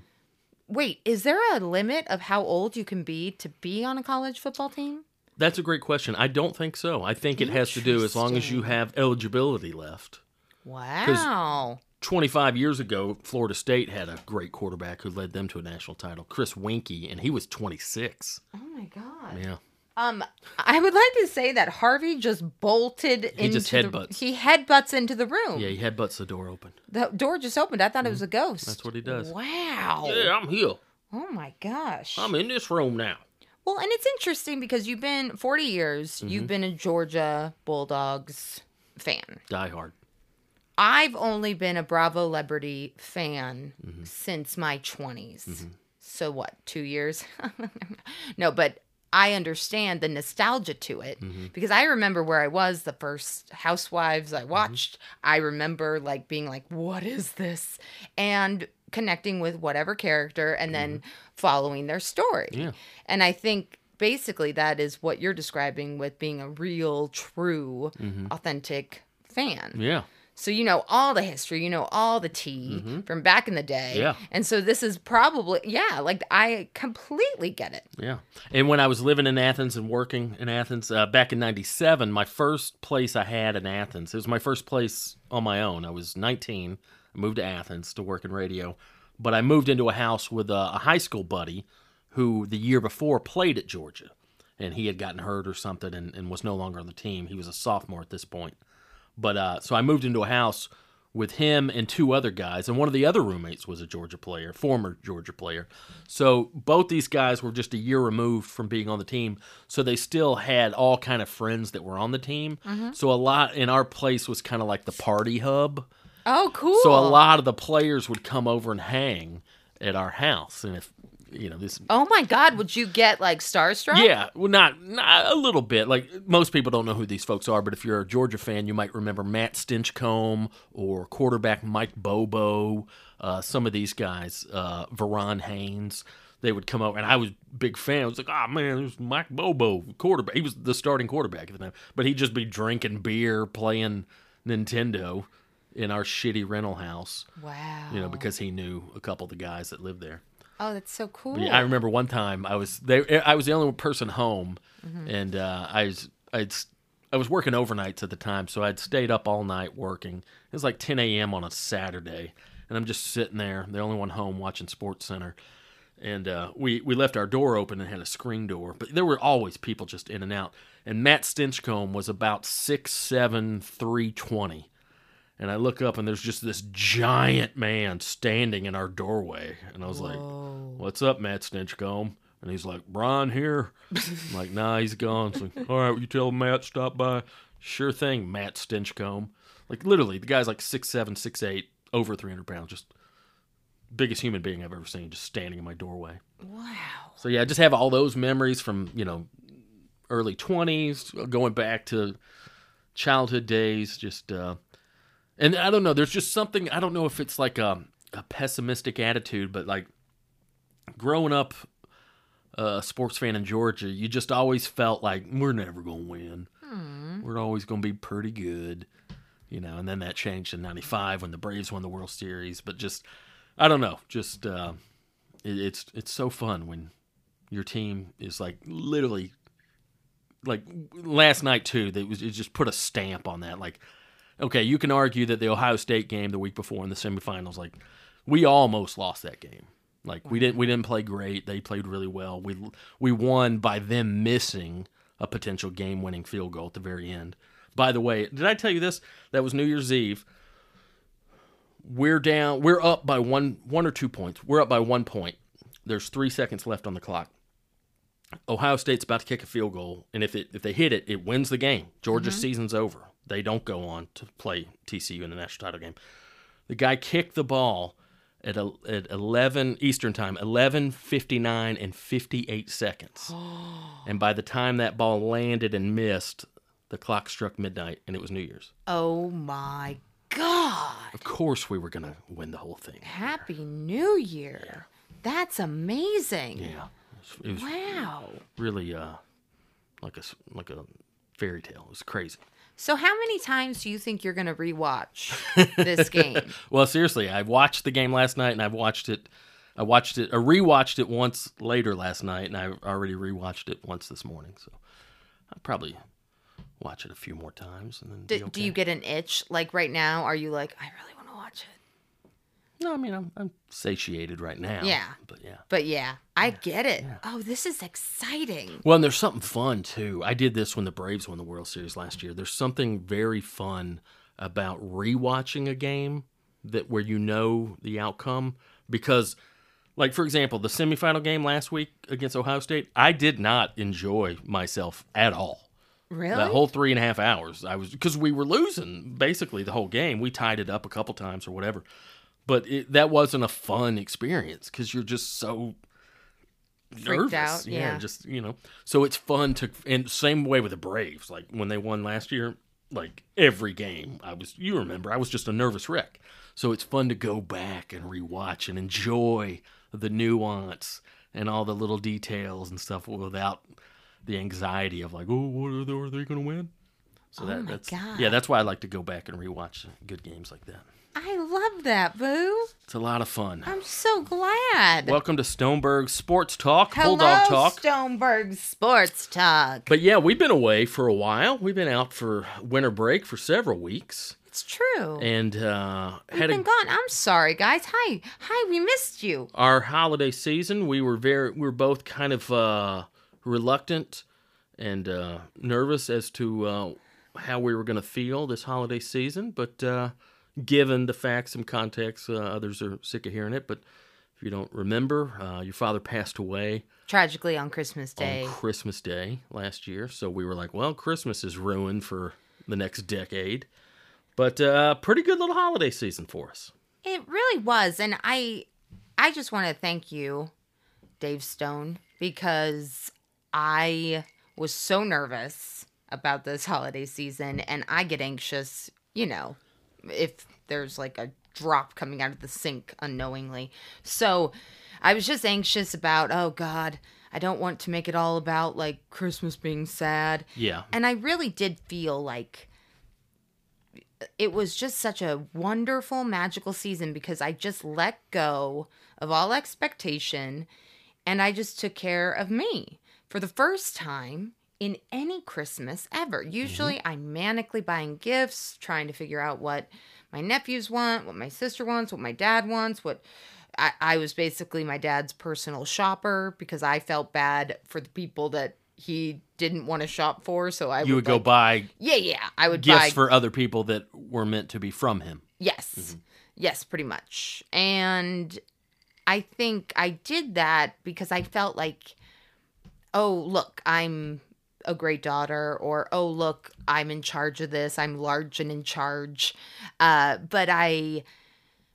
Wait, is there a limit of how old you can be to be on a college football team? That's a great question. I don't think so. I think it has to do as long as you have eligibility left. Wow. 25 years ago, Florida State had a great quarterback who led them to a national title, Chris Weinke, and he was 26. Oh my god. Yeah. Um, I would like to say that Harvey just bolted He into just the headbutts. he headbutts into the room. Yeah, he headbutts the door open. The door just opened. I thought it was a ghost. Mm-hmm. That's what he does. Wow. Yeah, I'm here. Oh my gosh. I'm in this room now. Well, and it's interesting because you've been 40 years, Mm-hmm. you've been a Georgia Bulldogs fan. Die hard. I've only been a Bravo Liberty fan Mm-hmm. since my 20s. So what, 2 years? no, but I understand the nostalgia to it Mm-hmm. because I remember where I was the first Housewives Mm-hmm. I watched. I remember like being like, "What is this?" and connecting with whatever character and then following their story. Mm-hmm. Yeah. And I think basically that is what you're describing with being a real, true, authentic fan. Mm-hmm. Yeah. So you know all the history, you know all the tea from back in the day. Mm-hmm. Yeah. And so this is probably yeah, like I completely get it. Yeah. And when I was living in Athens and working in Athens uh, back in 97, my first place I had in Athens, it was my first place on my own. I was 19. I moved to Athens to work in radio. But I moved into a house with a, a high school buddy who the year before played at Georgia. And he had gotten hurt or something and, and was no longer on the team. He was a sophomore at this point. But uh, so I moved into a house with him and two other guys, and one of the other roommates was a Georgia player, former Georgia player. So both these guys were just a year removed from being on the team, so they still had all kind of friends that were on the team. So a lot in our place was kind of like the party hub. Oh, cool. So a lot of the players would come over and hang at our house, and if you know this Oh my God, would you get like starstruck? yeah, well, not, not a little bit. Like most people don't know who these folks are, but if you're a Georgia fan, you might remember Matt Stinchcomb or quarterback Mike Bobo. Uh, some of these guys, uh, Verron Haynes, they would come over, and I was big fan. I was like, oh man, there's Mike Bobo, quarterback. He was the starting quarterback at the time, but he'd just be drinking beer, playing Nintendo in our shitty rental house. Wow. You know, because he knew a couple of the guys that lived there. Oh, that's so cool. Yeah, I remember one time I was there. I was the only person home, Mm-hmm. and uh, I was I'd I was working overnights at the time, so I'd stayed up all night working. It was like 10 a.m. on a Saturday, and I'm just sitting there, the only one home watching Sports Center. And uh, we we left our door open and had a screen door, but there were always people just in and out. And Matt Stinchcomb was about six seven, three twenty. And I look up and there's just this giant man standing in our doorway. And I was like, What's up, Matt Stinchcomb? And he's like, Brian here. I'm like, nah, he's gone. So, all right, will you tell Matt stop by? Sure thing, Matt Stinchcomb. Like literally, the guy's like six seven, six eight, over three hundred pounds, just biggest human being I've ever seen, just standing in my doorway. Wow. So yeah, I just have all those memories from, you know, early twenties, going back to childhood days, just uh and I don't know, there's just something I don't know if it's like a, a pessimistic attitude, but like growing up uh, a sports fan in Georgia, you just always felt like we're never gonna win. Hmm. We're always gonna be pretty good. You know, and then that changed in ninety five when the Braves won the World Series. But just I don't know, just uh it, it's it's so fun when your team is like literally like last night too. They was it just put a stamp on that. Like okay, you can argue that the Ohio State game the week before in the semifinals, like we almost lost that game. Like we didn't we didn't play great. They played really well. We we won by them missing a potential game winning field goal at the very end. By the way, did I tell you this? That was New Year's Eve. We're down. We're up by one one or two points. We're up by one point. There's three seconds left on the clock. Ohio State's about to kick a field goal, and if it if they hit it, it wins the game. Georgia's mm-hmm. season's over. They don't go on to play TCU in the national title game. The guy kicked the ball at a, at 11 Eastern time, 11:59 and 58 seconds. and by the time that ball landed and missed, the clock struck midnight and it was New Year's. Oh my God. Of course we were going to win the whole thing. Happy New Year. That's amazing. Yeah. It was, Wow. really uh like a like a fairy tale. It was crazy. So, how many times do you think you're going to rewatch this game? Well, seriously, I watched the game last night, and I've watched it. I watched it, I rewatched it once later last night, and I already rewatched it once this morning. So I'll probably watch it a few more times, and then Do, okay. do you get an itch? Like right now, are you like, I really want to watch it? No, I mean I'm I'm satiated right now. Yeah. but yeah. But yeah, I get it. Oh, this is exciting. Well, and there's something fun too. I did this when the Braves won the World Series last year. There's something very fun about rewatching a game that where you know the outcome because like for example, the semifinal game last week against Ohio State, I did not enjoy myself at all. Really? That whole three and a half hours, I was because we were losing basically the whole game. We tied it up a couple times or whatever, but it, that wasn't a fun experience because you're just so nervous. out, yeah. just you know. So it's fun to, and same way with the Braves. Like when they won last year, like every game, I was. You remember, I was just a nervous wreck. So it's fun to go back and rewatch and enjoy the nuance and all the little details and stuff without the anxiety of like, oh, what are they, are they going to win? So oh that, Oh my that's God. yeah, that's why I like to go back and rewatch good games like that. I love that, Boo. It's a lot of fun. I'm so glad. Welcome to Stoneberg Sports Talk, Hello, Bulldog Talk. Stoneberg Sports Talk. But yeah, we've been away for a while. We've been out for winter break for several weeks, It's true. and uh, We've had been a, gone. I'm sorry, guys. Hi, hi. We missed you. our holiday season. We were very, we were both kind of uh, reluctant and uh, nervous as to uh, how we were going to feel this holiday season. But uh, given the facts and context, uh, others are sick of hearing it. But if you don't remember, uh, your father passed away Tragically on Christmas Day. on Christmas Day last year. So we were like, well, Christmas is ruined for the next decade. But uh, pretty good little holiday season for us. It really was, and I, I just want to thank you, Dave Stone, because I was so nervous about this holiday season, and I get anxious, you know, if there's like a drop coming out of the sink unknowingly. So I was just anxious about, oh God, I don't want to make it all about like Christmas being sad. Yeah. And I really did feel like it was just such a wonderful, magical season because I just let go of all expectation and I just took care of me for the first time in any Christmas ever. Mm-hmm. Usually I'm manically buying gifts, trying to figure out what my nephews want, what my sister wants, what my dad wants, what I, I was basically my dad's personal shopper because I felt bad for the people that he didn't want to shop for. So I You would go like, buy yeah, yeah. I would gifts buy for other people that were meant to be from him. Yes. Mm-hmm. Yes, pretty much. And I think I did that because I felt like, oh, look, I'm a great daughter, or oh, look, I'm in charge of this. I'm large and in charge. Uh, but I,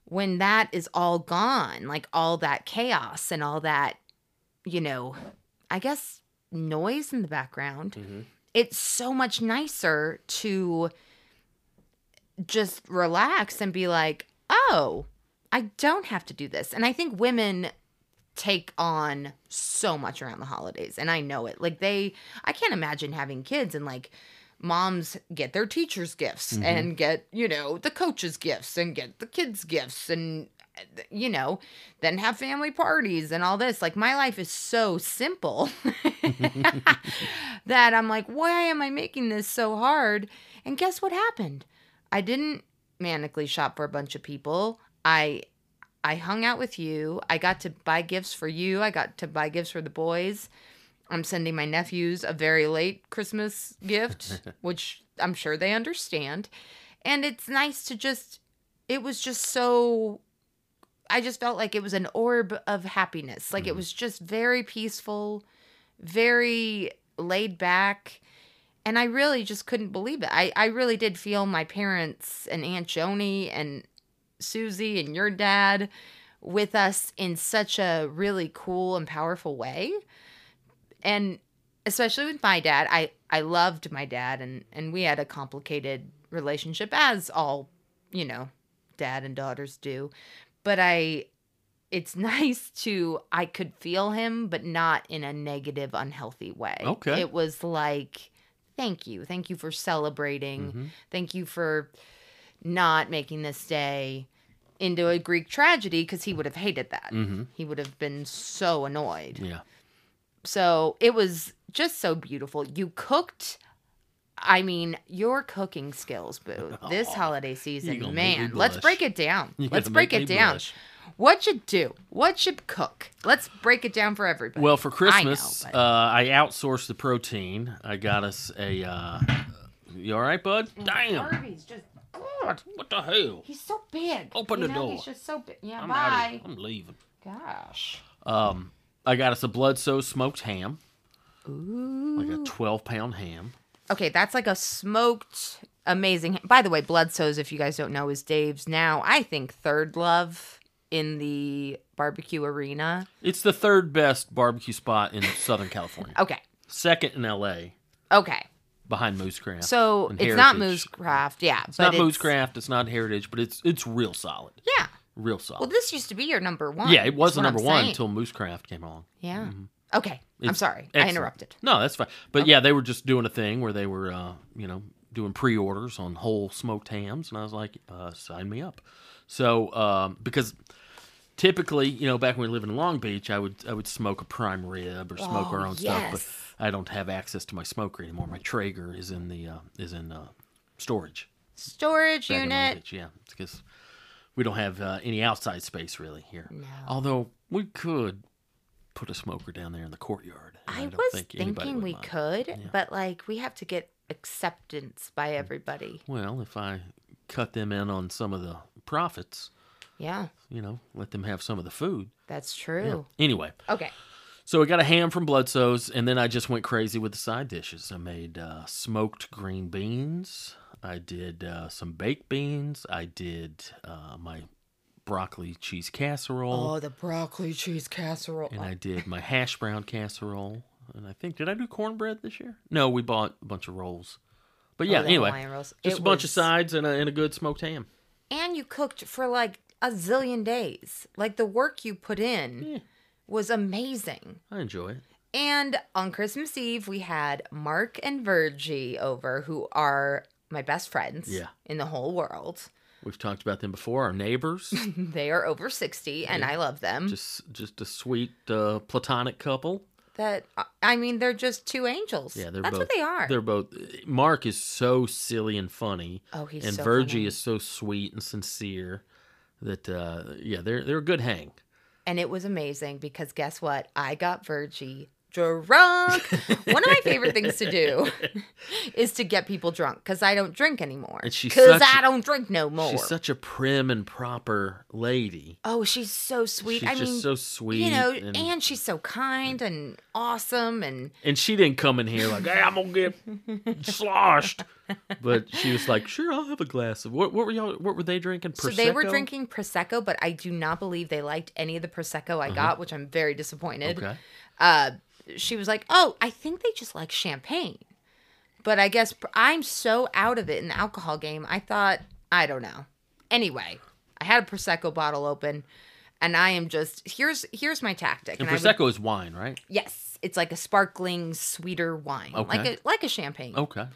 when that is all gone, like all that chaos and all that, you know, I guess noise in the background, it's so much nicer to just relax and be like, oh, I don't have to do this. And I think women take on so much around the holidays. And I know it. Like, they, I can't imagine having kids and like, moms get their teachers' gifts mm-hmm. and get, you know, the coaches' gifts and get the kids' gifts and, you know, then have family parties and all this. Like, my life is so simple that I'm like, why am I making this so hard? And guess what happened? I didn't manically shop for a bunch of people. I I hung out with you. I got to buy gifts for you. I got to buy gifts for the boys. I'm sending my nephews a very late Christmas gift, which I'm sure they understand. And it's nice to just it was just so I just felt like it was an orb of happiness. Like it mm-hmm. was just very peaceful, very laid back. And I really just couldn't believe it. I, I really did feel my parents and Aunt Joni and Susie and your dad with us in such a really cool and powerful way. And especially with my dad, I, I loved my dad and, and we had a complicated relationship as all, you know, dad and daughters do. But I it's nice to I could feel him, but not in a negative, unhealthy way. Okay. It was like, thank you. Thank you for celebrating. Mm-hmm. Thank you for not making this day into a Greek tragedy because he would have hated that. Mm-hmm. He would have been so annoyed. Yeah. So it was just so beautiful. You cooked. I mean, your cooking skills, Boo, this holiday season, gonna make me man. Let's break it down. You Let's break it down. blush. What should do? What should cook? Let's break it down for everybody. Well, for I know, Christmas, but- uh, I outsourced the protein. I got us a. Uh, you all right, bud? Damn. Harvey's just God, what the hell? he's so big. Open You the know, door. He's just so big. Yeah, I'm bye. I'm leaving. Gosh. Um, I got us a Bludso smoked ham. Ooh. Like a 12-pound ham. Okay, that's like a smoked, amazing. By the way, Bludso's, if you guys don't know, is Dave's now, I think, third love in the barbecue arena. It's the third best barbecue spot in Southern California. Okay, Second in L.A. okay. Behind Moo's Craft. So it's not Moo's Craft, yeah. It's not Moo's Craft. It's not Heritage, but it's it's real solid. Yeah. Real solid. Well, this used to be your number one. yeah, it was the I'm number one until Moo's Craft came along. Yeah. Okay. I'm It's sorry. I interrupted. No, that's fine. But yeah, they were just doing a thing where they were, uh, you know, doing pre-orders on whole smoked hams, and I was like, uh, sign me up. So um, because typically, you know, back when we lived in Long Beach, I would I would smoke a prime rib or smoke Oh, our own stuff, but I don't have access to my smoker anymore. My Traeger is in the uh, is in uh, storage. Storage back unit. Beach, Yeah, because we don't have uh, any outside space really here. No. Although we could put a smoker down there in the courtyard. and I was think thinking we mind. could, but like we have to get acceptance by everybody. Well, if I cut them in on some of the profits, Yeah, you know, let them have some of the food. that's true. Anyway, Okay. So I got a ham from Bludso's, and then I just went crazy with the side dishes. I made uh, smoked green beans. I did uh, some baked beans. I did uh, my broccoli cheese casserole. Oh, the broccoli cheese casserole. and I did my hash brown casserole. And I think did I do cornbread this year? No, we bought a bunch of rolls. But yeah, Oh, anyway, just It a bunch of sides and a, and a good smoked ham. and you cooked for like a zillion days. Like the work you put in Yeah. Was amazing. I enjoy it. And on Christmas Eve, we had Mark and Virgie over, who are my best friends Yeah. in the whole world. We've talked about them before. Our neighbors, They are over 60, and I love them. just just a sweet uh, platonic couple. that, I mean, they're just two angels. Yeah, they're That's both. what they are. They're both. Mark is so silly and funny. Oh, he's and so Virgie funny. is so sweet and sincere. That uh, yeah, they're they're a good hang. And it was amazing because guess what? I got Virgie drunk. One of my favorite things to do is to get people drunk because I don't drink anymore. And she's Because I don't drink no more. She's such a prim and proper lady. oh, she's so sweet. She's I just mean, so sweet. you know, and, and she's so kind and awesome. And and she didn't come in here like, hey, I'm gonna get sloshed. But she was like, sure, I'll have a glass of what? What were y'all? What were they drinking? so they were drinking prosecco, but I do not believe they liked any of the prosecco I got, which I'm very disappointed. Uh-huh. Okay. uh, she was like, "Oh, I think they just like champagne." But I guess pr- I'm so out of it in the alcohol game. I thought, I don't know. Anyway, I had a prosecco bottle open, and I am just here's here's my tactic. And would- prosecco is wine, right? yes, it's like a sparkling, sweeter wine, like a like a champagne. Okay.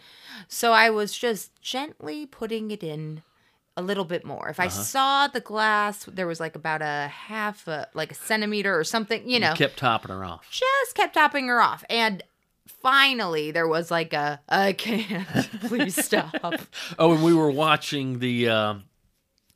So I was just gently putting it in a little bit more. If I Uh-huh. saw the glass, there was like about a half, a, like a centimeter or something, you know Kept topping her off. just kept topping her off. And finally there was like a I can't please stop Oh, and we were watching the. Um,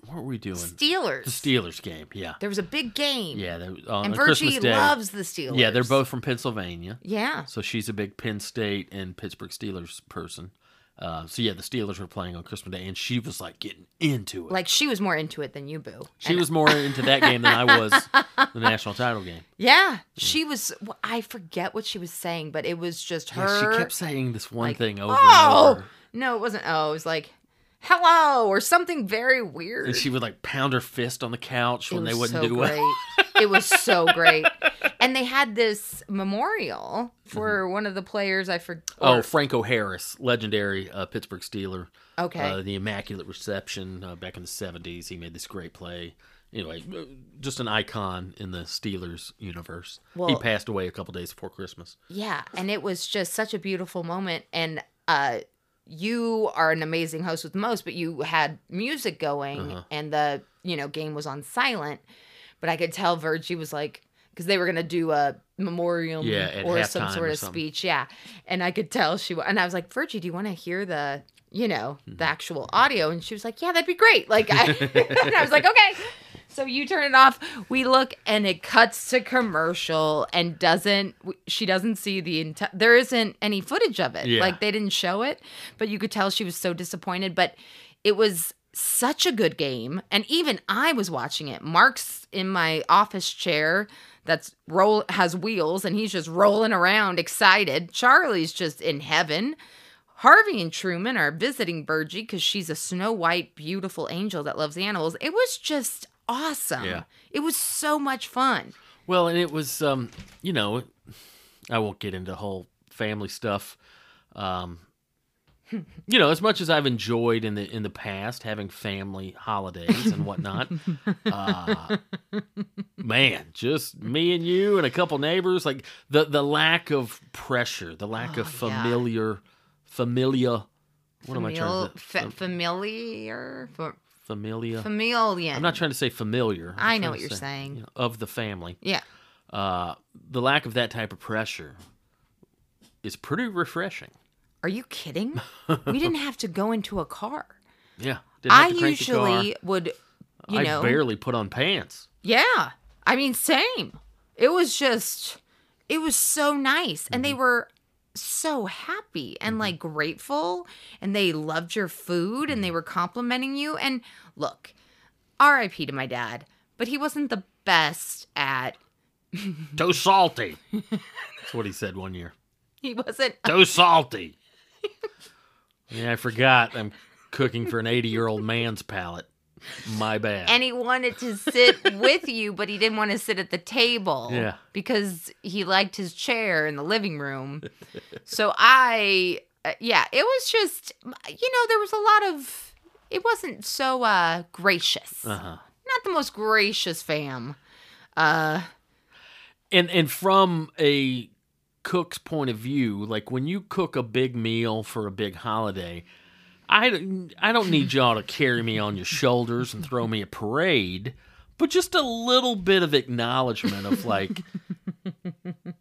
what were we doing? Steelers. The Steelers game. Yeah. There was a big game. Yeah. They, on, and Virgie loves the Steelers. Yeah, they're both from Pennsylvania. Yeah. So she's a big Penn State and Pittsburgh Steelers person. Uh, so yeah, the Steelers were playing on Christmas Day, and she was like getting into it. Like she was more into it than you, Boo. she And- was more into that game than I was the national title game. Yeah, she was. I forget what she was saying, but it was just her. Yeah, she kept saying this one like, thing over oh! and over, No, it wasn't. Oh, it was like, hello, or something very weird. and she would like pound her fist on the couch it when they wouldn't so do great. well. it was so great. And they had this memorial for Mm-hmm. one of the players. I forgot. Oh, Franco Harris, legendary uh, Pittsburgh Steeler. okay. Uh, the Immaculate Reception uh, back in the 70s. He made this great play. Anyway, uh, just an icon in the Steelers universe. he passed away a couple days before Christmas. Yeah, and it was just such a beautiful moment. And uh, you are an amazing host with most, but you had music going, Uh-huh. and the you know game was on silent. But I could tell Virgie was like, because they were gonna do a memorial Yeah, or some sort or of something. speech, yeah. And I could tell she and I was like, Virgie, do you want to hear the you know Mm-hmm. the actual audio? And she was like, Yeah, that'd be great. Like, I, and I was like, Okay. So you turn it off. We look, and it cuts to commercial, and doesn't. She doesn't see the entire. There isn't any footage of it. Yeah. Like they didn't show it, but you could tell she was so disappointed. But it was such a good game, and even I was watching it. Mark's in my office chair. That's roll has wheels, and he's just rolling around, excited. Charlie's just in heaven. Harvey and Truman are visiting Virgie because she's a snow white, beautiful angel that loves animals. It was just awesome. Yeah. It was so much fun. Well, and it was, um, you know, I won't get into whole family stuff. Um, you know, as much as I've enjoyed in the in the past having family holidays and whatnot, uh, man, just me and you and a couple neighbors, like the the lack of pressure, the lack of Oh, yeah. familiar, familiar. What am I trying to? fa- familiar? Fa- familia. familiar. I'm not trying to say familiar. I'm I know what you're say, saying. you know, of the family. Yeah. uh, the lack of that type of pressure is pretty refreshing. Are you kidding? we didn't have to go into a car. Yeah, didn't have I to crank the car. usually would, you I know. barely put on pants. Yeah. I mean, same. It was just, it was so nice. And they Mm-hmm. were so happy and like grateful. And they loved your food and Mm-hmm. they were complimenting you. And look, RIP to my dad, but he wasn't the best at, Too salty. That's what he said one year. he wasn't, Too salty. yeah, I forgot. I'm cooking for an 80 year old man's palate. My bad. and he wanted to sit with you, but he didn't want to sit at the table. Yeah. Because he liked his chair in the living room. so I, uh, yeah, it was just, you know, there was a lot of, it wasn't so uh gracious. uh-huh. Not the most gracious fam. Uh, and and from a cook's point of view, like when you cook a big meal for a big holiday, I don't- I don't need y'all to carry me on your shoulders and throw me a parade, but just a little bit of acknowledgement of like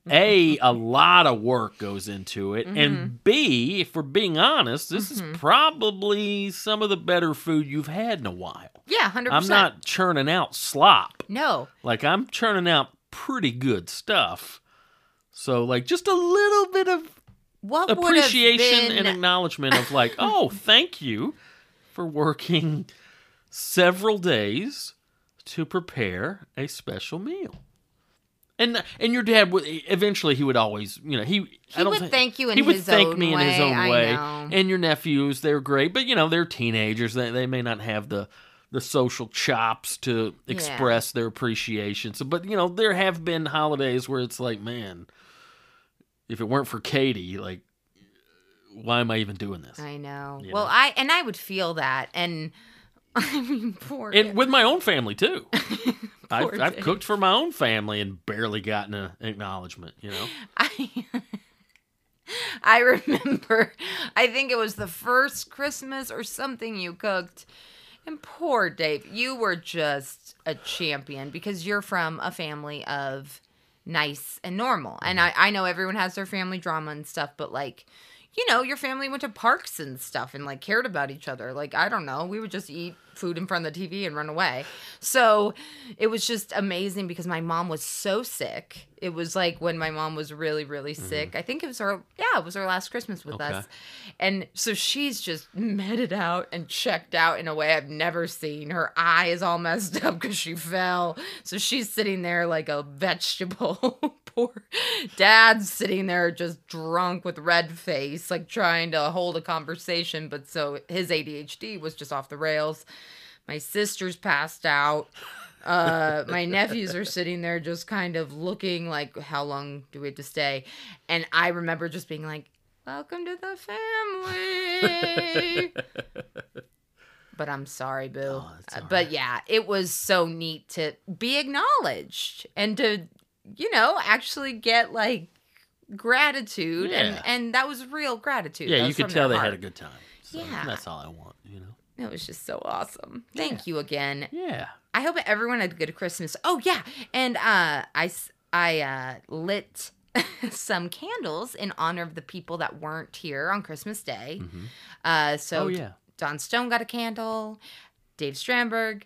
a a lot of work goes into it mm-hmm. and b if we're being honest this is mm-hmm. probably some of the better food you've had in a while yeah, 100%. i'm not churning out slop No. like I'm churning out pretty good stuff. So like just a little bit of What would appreciation been, and acknowledgement of like, oh, thank you for working several days to prepare a special meal. And and your dad would eventually he would always you know he He I don't would think- thank you in he would thank me in his way, own way. and your nephews they're great but you know they're teenagers. They, they may not have the the social chops to express their appreciation. So but you know there have been holidays where it's like man if it weren't for Katie like why am I even doing this I know. You well, know? I, and I would feel that. And I mean, poor. and with my own family too I've, I've cooked for my own family and barely gotten an acknowledgement you know I I remember I think it was the first Christmas or something you cooked. And poor Dave, you were just a champion because you're from a family of nice and normal. And mm-hmm. I, I know everyone has their family drama and stuff, but like, you know, your family went to parks and stuff and like cared about each other. Like, I don't know, we would just eat food in front of the TV and run away. So it was just amazing because my mom was so sick. It was like when my mom was really, really mm-hmm. sick. I think it was her, yeah, it was her last Christmas with Okay. us. And so she's just meted out and checked out in a way I've never seen. Her eye is all messed up because she fell. So she's sitting there like a vegetable. Poor dad's sitting there just drunk with red face, like trying to hold a conversation. But so his ADHD was just off the rails. My sister's passed out. Uh, my nephews are sitting there just kind of looking like, how long do we have to stay? And I remember just being like, Welcome to the family. but I'm sorry, Boo. Oh, Uh, all but yeah, it was so neat to be acknowledged and to, you know, actually get like gratitude and Yeah. and that was real gratitude. Yeah, you could tell they had a good time. So Yeah. that's all I want. You know. It was just so awesome. Thank you again. Yeah. I hope everyone had a good Christmas. Oh yeah, and uh, I I uh, lit some candles in honor of the people that weren't here on Christmas Day. Uh, so Oh, yeah. Don Stone got a candle, Dave Strandberg.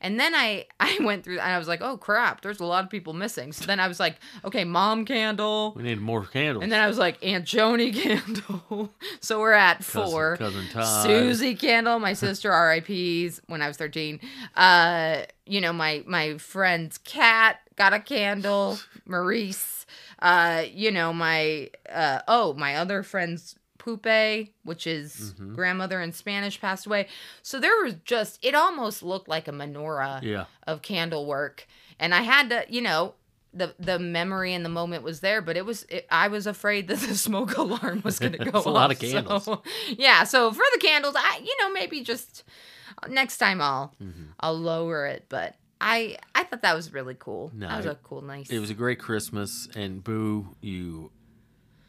And then I, I went through and I was like, oh crap, there's a lot of people missing. So then I was like, okay, mom candle. We need more candles. And then I was like, Aunt Joni candle. so we're at Cousin- four. Cousin Todd. Susie candle, my sister RIPs when I was 13. Uh, you know, my my friend's cat got a candle, Maurice. Uh, you know, my uh oh, my other friend's Pupe, which is Mm-hmm. grandmother in Spanish, passed away. So there was just it almost looked like a menorah Yeah. of candle work and i had to you know the the memory and the moment was there but it was it, i was afraid that the smoke alarm was going to go It's a lot of candles. so- yeah so for the candles i you know maybe just next time i'll Mm-hmm. i'll lower it but i i thought that was really cool No, that was a cool nice It was a great Christmas, and Boo, you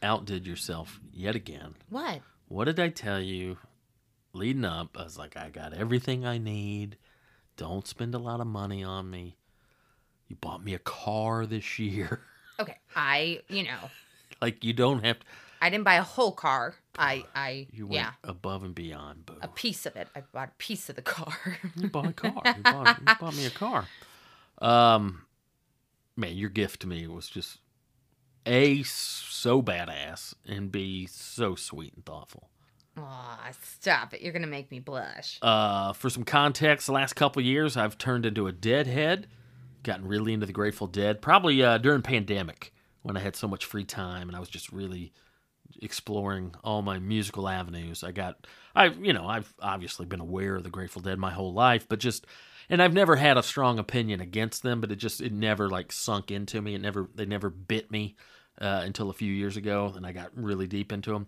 outdid yourself yet again. what What did I tell you leading up? I was like, I got everything I need. Don't spend a lot of money on me. You bought me a car this year. okay i you know like you don't have to. i didn't buy a whole car i i You went yeah above and beyond, Boo. a piece of it i bought a piece of the car You bought a car. You bought, you bought me a car. Um, man, your gift to me was just a so badass and b so sweet and thoughtful. Aw, stop it you're gonna make me blush Uh, for some context, the last couple years I've turned into a deadhead, gotten really into the Grateful Dead. Probably uh, during pandemic when I had so much free time and I was just really exploring all my musical avenues. I got, I you know, I've obviously been aware of the Grateful Dead my whole life, but just, and I've never had a strong opinion against them, but it just it never like sunk into me. It never they never bit me uh, until a few years ago, and I got really deep into them.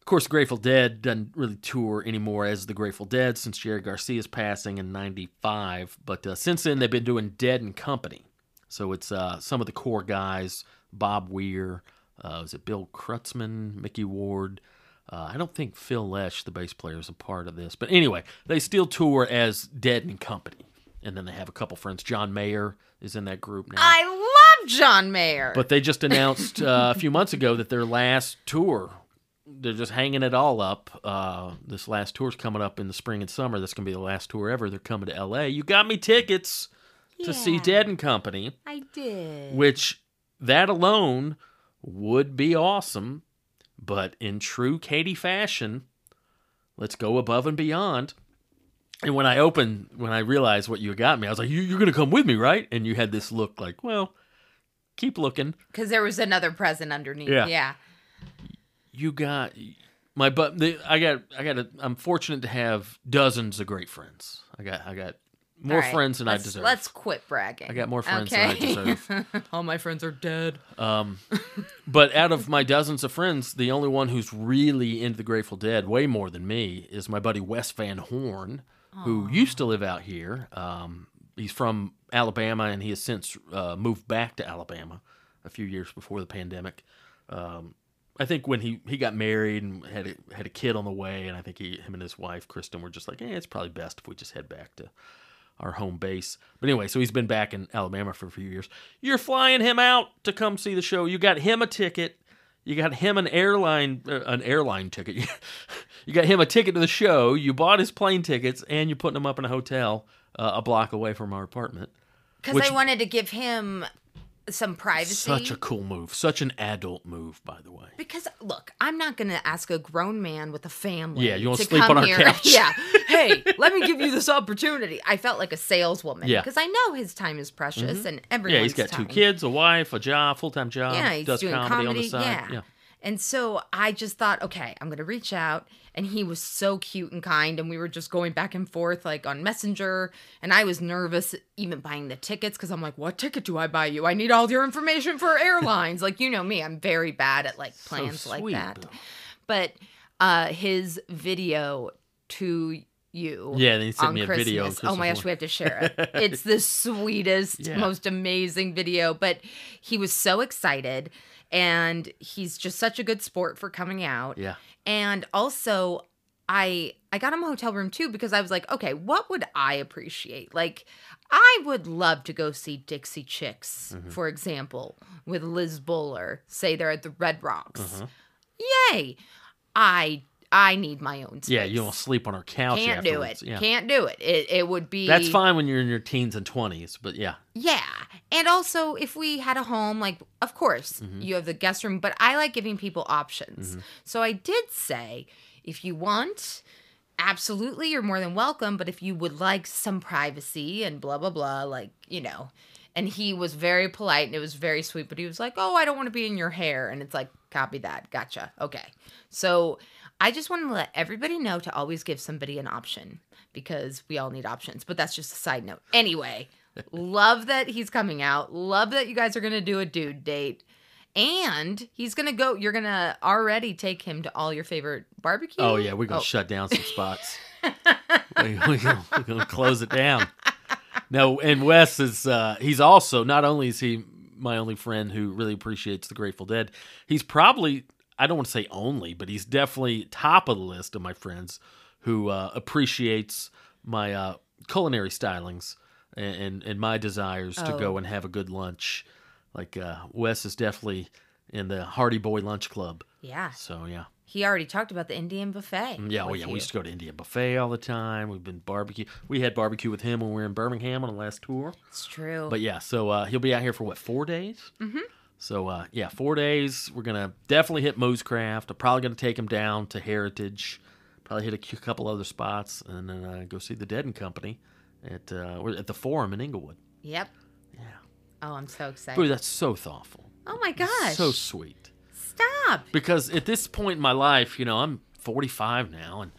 Of course, Grateful Dead doesn't really tour anymore as the Grateful Dead since Jerry Garcia's passing in '95. But uh, since then, they've been doing Dead and Company. So it's uh, some of the core guys: Bob Weir, uh, was it Bill Kreutzmann, Mickey Ward? Uh, I don't think Phil Lesh, the bass player, is a part of this. But anyway, they still tour as Dead and Company. And then they have a couple friends. John Mayer is in that group now. I love John Mayer. But they just announced uh, a few months ago that their last tour, they're just hanging it all up. Uh, this last tour's coming up in the spring and summer. That's going to be the last tour ever. They're coming to L.A. You got me tickets to see Dead and Company, I did. which that alone would be awesome. But in true Katie fashion, let's go above and beyond. And when I opened, when I realized what you got me, I was like, you, "You're going to come with me, right?" And you had this look like, "Well, keep looking." Because there was another present underneath. Yeah. Yeah. you got my but the, I got I got a, I'm fortunate to have dozens of great friends. I got I got more All right, friends than let's- I deserve. Let's quit bragging. I got more friends than I deserve. All my friends are dead. Um, but out of my dozens of friends, the only one who's really into the Grateful Dead, way more than me, is my buddy Wes Van Horn, who used to live out here. Um, he's from Alabama, and he has since uh, moved back to Alabama a few years before the pandemic. Um, I think when he, he got married and had a, had a kid on the way, and I think he him and his wife Kristen were just like, "Yeah, it's probably best if we just head back to our home base. But anyway, so he's been back in Alabama for a few years. You're flying him out to come see the show. You got him a ticket. You got him an airline uh, an airline ticket. you got him a ticket to the show. You bought his plane tickets, and you're putting him up in a hotel uh, a block away from our apartment. Because I wanted to give him some privacy. Such a cool move. Such an adult move, by the way. Because look, I'm not gonna ask a grown man with a family. Yeah, you wanna sleep on our here. couch. Yeah, hey, let me give you this opportunity. I felt like a saleswoman. Yeah. Mm-hmm. because I know his time is precious and everyone's Yeah, he's got time. two kids, a wife, a job, full time job. Yeah, he's does doing comedy, comedy. on the side. yeah. yeah. And so I just thought, okay, I'm gonna reach out. And he was so cute and kind, and we were just going back and forth like on Messenger. And I was nervous even buying the tickets because I'm like, what ticket do I buy you? I need all your information for airlines. like you know me, I'm very bad at like plans like sweet, that. But uh his video to you. Yeah, then he sent me a video Christmas. Oh my gosh, we have to share it. It's the sweetest, Yeah. most amazing video. But he was so excited, and he's just such a good sport for coming out. Yeah. And also, I I got him a hotel room too because I was like, okay, what would I appreciate? Like, I would love to go see Dixie Chicks, Mm-hmm. for example, with Liz Buller. Say they're at the Red Rocks. Uh-huh. Yay! I I need my own space. Yeah, you don't sleep on our couch Can't do it. Yeah. Can't do it. It it would be That's fine when you're in your teens and 20s, but yeah. Yeah. And also if we had a home, like of course Mm-hmm. you have the guest room, but I like giving people options. So I did say if you want, absolutely you're more than welcome, but if you would like some privacy and blah blah blah, like, you know. And he was very polite and it was very sweet, but he was like, Oh, I don't want to be in your hair. And it's like, copy that. Gotcha. Okay. So I just want to let everybody know to always give somebody an option because we all need options. But that's just a side note. Anyway, love that he's coming out. Love that you guys are going to do a dude date. And he's going to go, you're going to already take him to all your favorite barbecue. Oh, yeah, we're going to Oh, shut down some spots. we, we, we're going to close it down. No, and Wes is, uh, he's also, not only is he my only friend who really appreciates the Grateful Dead, he's probably, I don't want to say only, but he's definitely top of the list of my friends who uh, appreciates my uh, culinary stylings and, and, and my desires to Oh. go and have a good lunch. Like, uh, Wes is definitely in the Hardy Boy Lunch Club. Yeah. So, yeah. He already talked about the Indian buffet. Yeah, oh yeah, you. we used to go to Indian buffet all the time. We've been barbecue. We had barbecue with him when we were in Birmingham on the last tour. It's true. But yeah, so uh, he'll be out here for what four days? Mm-hmm. So uh, yeah, four days. We're gonna definitely hit Moo's Craft. I'm probably gonna take him down to Heritage. Probably hit a couple other spots, and then uh, go see the Dead and Company at uh, at the Forum in Inglewood. yep. Yeah, Oh, I'm so excited. boy, that's so thoughtful. oh my gosh. So sweet. Stop. because at this point in my life, you know, I'm 45 now, and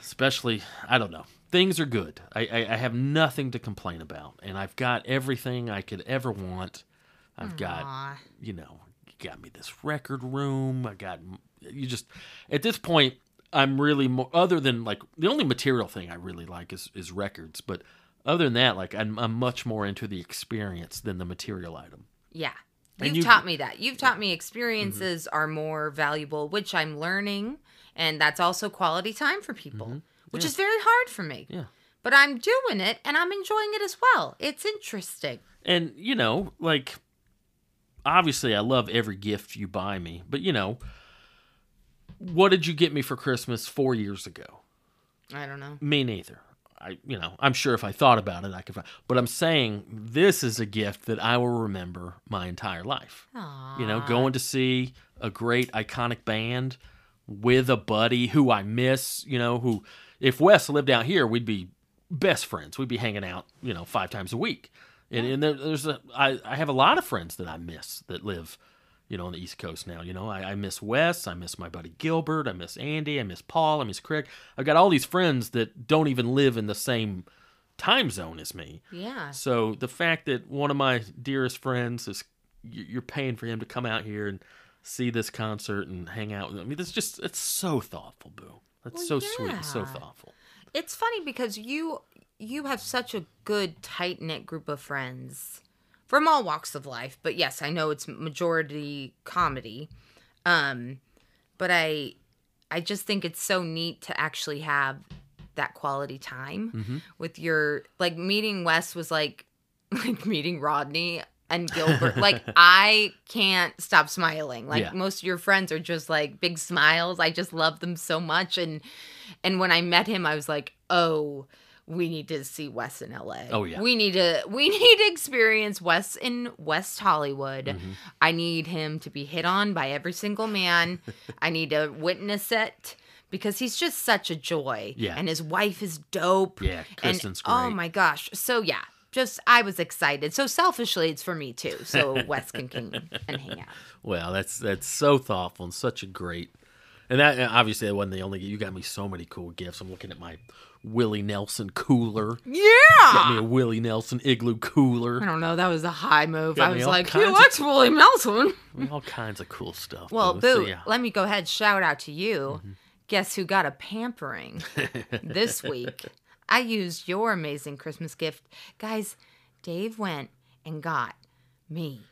especially, I don't know, things are good. I, I, I have nothing to complain about, and I've got everything I could ever want. I've got, you know, you got me this record room. I got you just at this point. I'm really more other than like the only material thing I really like is is records, but other than that, like I'm, I'm much more into the experience than the material item. Yeah. And You've you- taught me that. You've taught me experiences mm-hmm. are more valuable, which I'm learning. And that's also quality time for people, mm-hmm. which is very hard for me. Yeah. But I'm doing it and I'm enjoying it as well. It's interesting. And you know, like obviously I love every gift you buy me, but you know, what did you get me for Christmas 4 years ago? I don't know. Me neither. I you know, I'm sure if I thought about it I could find but I'm saying this is a gift that I will remember my entire life. Aww. You know, going to see a great iconic band with a buddy who I miss, you know, who if Wes lived out here, we'd be best friends. We'd be hanging out, you know, five times a week. And, and there, there's a I, I have a lot of friends that I miss that live, you know, on the East Coast now. You know, I, I miss Wes, I miss my buddy Gilbert, I miss Andy, I miss Paul, I miss Craig. I've got all these friends that don't even live in the same time zone as me. Yeah. So the fact that one of my dearest friends is you- you're paying for him to come out here and see this concert and hang out with him. I mean, that's just it's so thoughtful, Boo. That's Well, so sweet and so thoughtful. It's funny because you you have such a good tight knit group of friends from all walks of life. But yes, I know it's majority comedy. Um, but I I just think it's so neat to actually have that quality time Mm-hmm. with your like meeting Wes was like like meeting Rodney and Gilbert. like I can't stop smiling. Like Yeah. most of your friends are just like big smiles. I just love them so much and and when I met him I was like, "Oh, we need to see Wes in LA. Oh, yeah. We need to we need to experience Wes in West Hollywood. Mm-hmm. I need him to be hit on by every single man. I need to witness it because he's just such a joy. Yeah. And his wife is dope. Yeah, And- Kristen's Oh my gosh. So yeah, just I was excited. So selfishly it's for me too. So Wes can come and hang out. Well, that's that's so thoughtful and such a great. And that and obviously that wasn't the only. You got me so many cool gifts. I'm looking at my Willie Nelson cooler. Yeah, got me a Willie Nelson igloo cooler. I don't know. That was a high move. Got I was like, kinds he of- likes William Nelson. All kinds of cool stuff. Well, though. Boo, So, yeah. let me go ahead. Shout out to you. Mm-hmm. Guess who got a pampering this week? I used your amazing Christmas gift. Guys, Dave went and got me.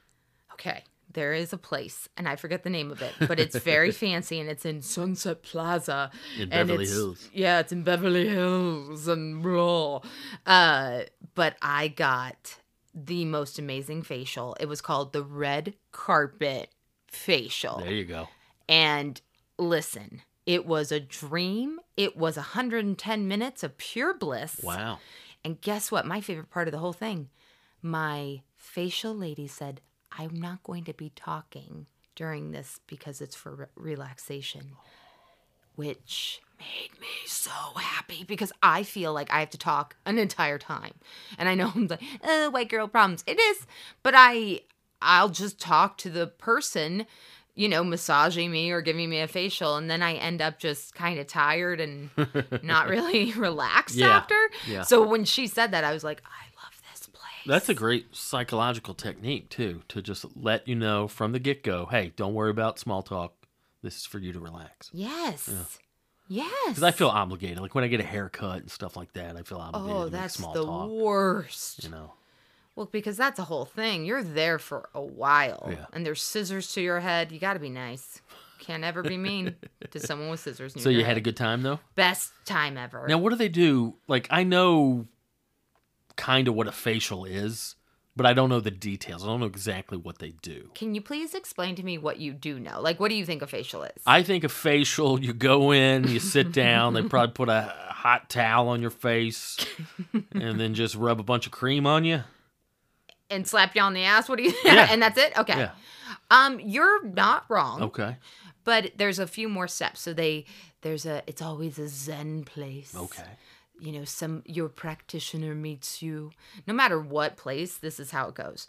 Okay, there is a place, and I forget the name of it, but it's very fancy and it's in Sunset Plaza. In Beverly Hills. Yeah, it's in Beverly Hills and blah. Uh, but I got the most amazing facial. It was called the Red Carpet Facial. There you go. And listen, it was a dream. It was 110 minutes of pure bliss. Wow. And guess what? My favorite part of the whole thing my facial lady said, I'm not going to be talking during this because it's for re- relaxation, which made me so happy because I feel like I have to talk an entire time. And I know I'm like, oh, white girl problems. It is, but I, I'll just talk to the person, you know, massaging me or giving me a facial, and then I end up just kind of tired and not really relaxed Yeah, after. yeah. So when she said that, I was like, I love this place. That's a great psychological technique too, to just let you know from the get go. Hey, don't worry about small talk. This is for you to relax. Yes. Yes. Because I feel obligated. Like when I get a haircut and stuff like that, I feel obligated Oh, that's small the talk. worst. You know. Well, because that's a whole thing. You're there for a while, Yeah. and there's scissors to your head. You got to be nice. Can't ever be mean to someone with scissors. So you had a good time though. best time ever. Now, what do they do? Like, I know kind of what a facial is, but I don't know the details. I don't know exactly what they do. Can you please explain to me what you do know? Like, what do you think a facial is? I think a facial, you go in, you sit down, they probably put a hot towel on your face, and then just rub a bunch of cream on you. And slap you on the ass. What do you? Yeah. and that's it. Okay. Yeah. Um, you're not wrong. Okay. But there's a few more steps. So they there's a it's always a zen place. Okay. You know, some your practitioner meets you. No matter what place, this is how it goes.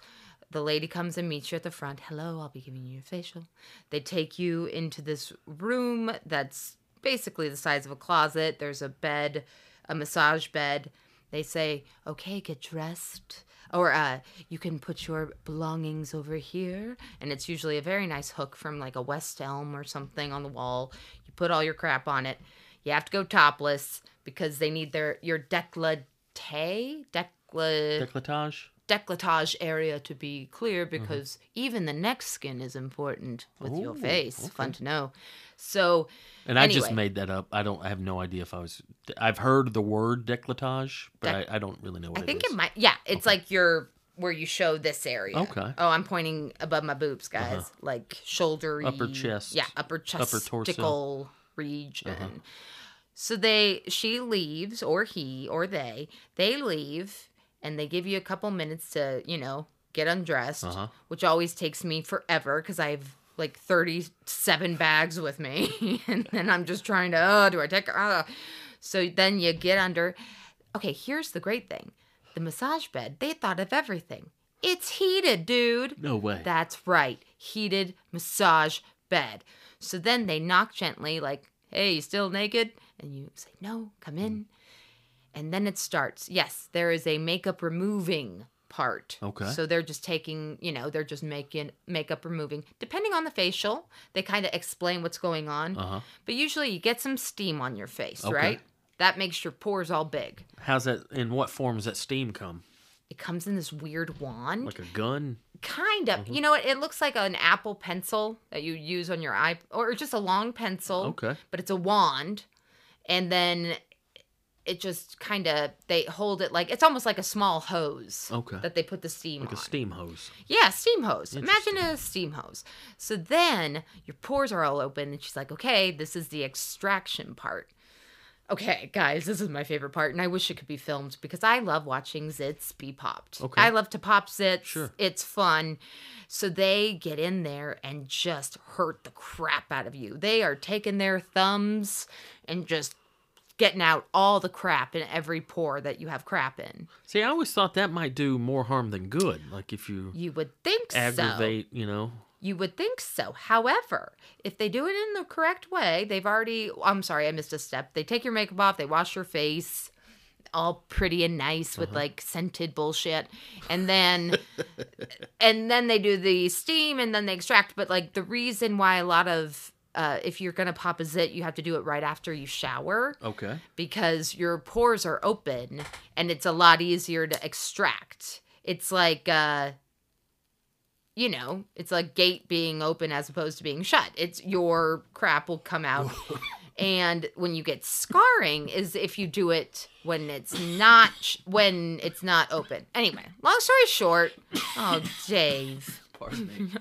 The lady comes and meets you at the front. Hello, I'll be giving you a facial. They take you into this room that's basically the size of a closet. There's a bed, a massage bed. They say, "Okay, get dressed." Or uh, you can put your belongings over here, and it's usually a very nice hook from like a West Elm or something on the wall. You put all your crap on it. You have to go topless because they need their your décolleté, décolleté, Decolletage? décolletage area to be clear because even the neck skin is important with your Ooh, face. Fun to know. So, And I just made that up. I don't. I have no idea if I was. I've heard the word decolletage, but Dec- I, I don't really know what I think it is. it might. Yeah, it's like your where you show this area. Okay. Uh-huh. Oh, I'm pointing above my boobs, guys. Like shoulder, Upper chest, Yeah, upper chest, upper torso. Uh-huh. region. So they, she leaves, or he, or they, they leave, and they give you a couple minutes to, you know, get undressed, Uh-huh. which always takes me forever because I have like 37 bags with me, and then I'm just trying to, oh, do I take? Uh. So then you get under. Okay, here's the great thing the massage bed, they thought of everything. It's heated, dude. No way. That's right. Heated massage bed. So then they knock gently, like, hey, you still naked? And you say, no, come in. And then it starts. Yes, there is a makeup removing part. Okay. So they're just taking, you know, they're just making makeup removing. Depending on the facial, they kind of explain what's going on. Uh huh. But usually you get some steam on your face, Okay. right? That makes your pores all big. How's that? In what form does that steam come? It comes in this weird wand. Like a gun? Kind of. Uh-huh. You know what? It looks like an Apple pencil that you use on your eye, or just a long pencil. Okay. But it's a wand, and then it just kind of they hold it like it's almost like a small hose. Okay. That they put the steam on. like a steam hose. Yeah, steam hose. Imagine a steam hose. So then your pores are all open, and she's like, okay, this is the extraction part. Okay, guys, this is my favorite part, and I wish it could be filmed because I love watching zits be popped. Okay. I love to pop zits. Sure. It's fun. So they get in there and just hurt the crap out of you. They are taking their thumbs and just getting out all the crap in every pore that you have crap in. See, I always thought that might do more harm than good. Like if you You would think so. aggravate, you know. You would think so. However, if they do it in the correct way, they've already. I'm sorry, I missed a step. They take your makeup off, they wash your face, all pretty and nice with like scented bullshit, and then, and then they do the steam and then they extract. But like the reason why a lot of uh, if you're gonna pop a zit, you have to do it right after you shower Okay. because your pores are open and it's a lot easier to extract. It's like uh you know, it's like gate being open as opposed to being shut. It's your crap will come out. and when you get scarring is if you do it when it's not sh- when it's not open. Anyway, long story short, oh Dave,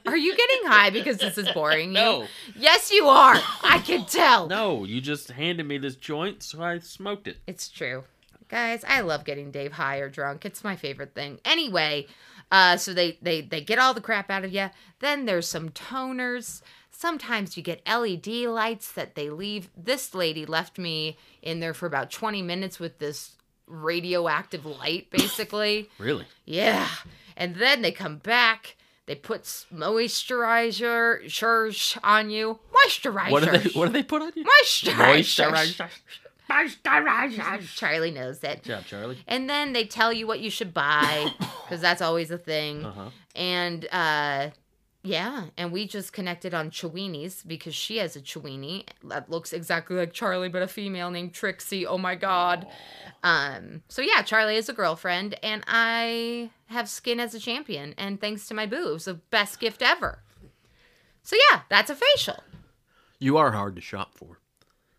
are you getting high because this is boring you? No. Yes, you are. I can tell. No, you just handed me this joint, so I smoked it. It's true. Guys, I love getting Dave high or drunk. It's my favorite thing. Anyway, uh, so they, they, they get all the crap out of you. Then there's some toners. Sometimes you get LED lights that they leave. This lady left me in there for about 20 minutes with this radioactive light, basically. Really? Yeah. And then they come back. They put moisturizer on you. Moisturizer. What do they what do they put on you? Moisturizer. Moisturizer. Charlie knows it. Good job, Charlie. And then they tell you what you should buy because that's always a thing. Uh-huh. And uh, yeah, and we just connected on Chiweenies because she has a Chiweenie that looks exactly like Charlie, but a female named Trixie. Oh my god. Um. So yeah, Charlie is a girlfriend, and I have skin as a champion. And thanks to my boobs, the best gift ever. So yeah, that's a facial. You are hard to shop for.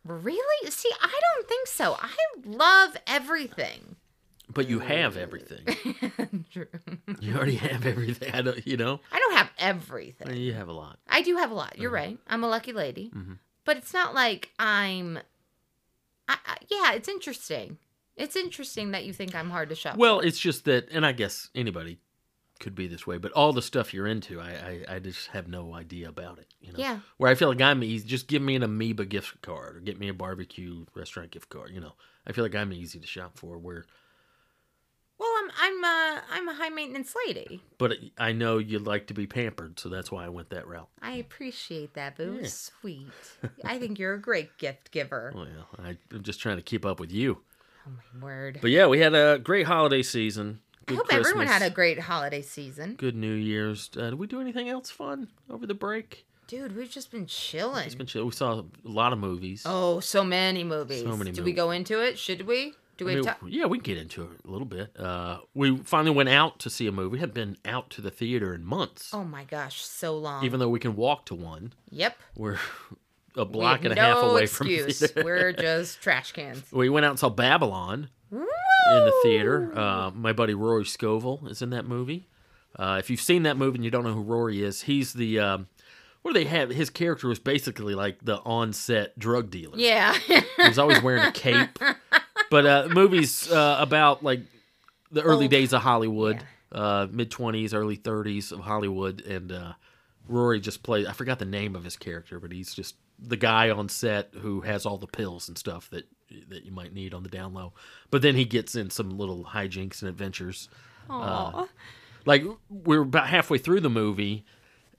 Really? See, I don't think so. I love everything. But you have everything. True. You already have everything. I don't you know? I don't have everything. You have a lot. I do have a lot. You're mm-hmm. right. I'm a lucky lady. Mm-hmm. But it's not like I'm. I, I, yeah, it's interesting. It's interesting that you think I'm hard to shop. Well, it's just that and I guess anybody could be this way, but all the stuff you're into, I, I, I just have no idea about it. You know? Yeah. Where I feel like I'm easy, just give me an amoeba gift card or get me a barbecue restaurant gift card. You know, I feel like I'm easy to shop for. Where, Well, I'm I'm a I'm a high maintenance lady. but I know you like to be pampered, so that's why I went that route. I appreciate that, boo. Yeah. Sweet. I think you're a great gift giver. Well, I, I'm just trying to keep up with you. Oh my word. But yeah, we had a great holiday season. I hope Christmas, everyone had a great holiday season. good New Year's. Uh, did we do anything else fun over the break? Dude, we've just been chilling. It's been chill. We saw a lot of movies. Oh, so many movies. So many Do we go into it? Should we? Do we I mean, ta- yeah, we can get into it a little bit. Uh, we finally went out to see a movie. We hadn't been out to the theater in months. Oh my gosh, so long. Even though we can walk to one, Yep. we're a block and a half away excuse. from the theater. We're just trash cans. we went out and saw Babylon in the theater. Uh, my buddy Rory Scovel is in that movie. Uh, if you've seen that movie and you don't know who Rory is, he's the um, what do they have? His character was basically like the on-set drug dealer. Yeah. He was always wearing a cape. But uh, movies uh, about like the early Old. days of Hollywood, uh, mid twenties, early thirties of Hollywood, and uh, Rory just played. I forgot the name of his character, but he's just the guy on set who has all the pills and stuff that that you might need on the down low. But then he gets in some little hijinks and adventures. Aw. Like we we're about halfway through the movie.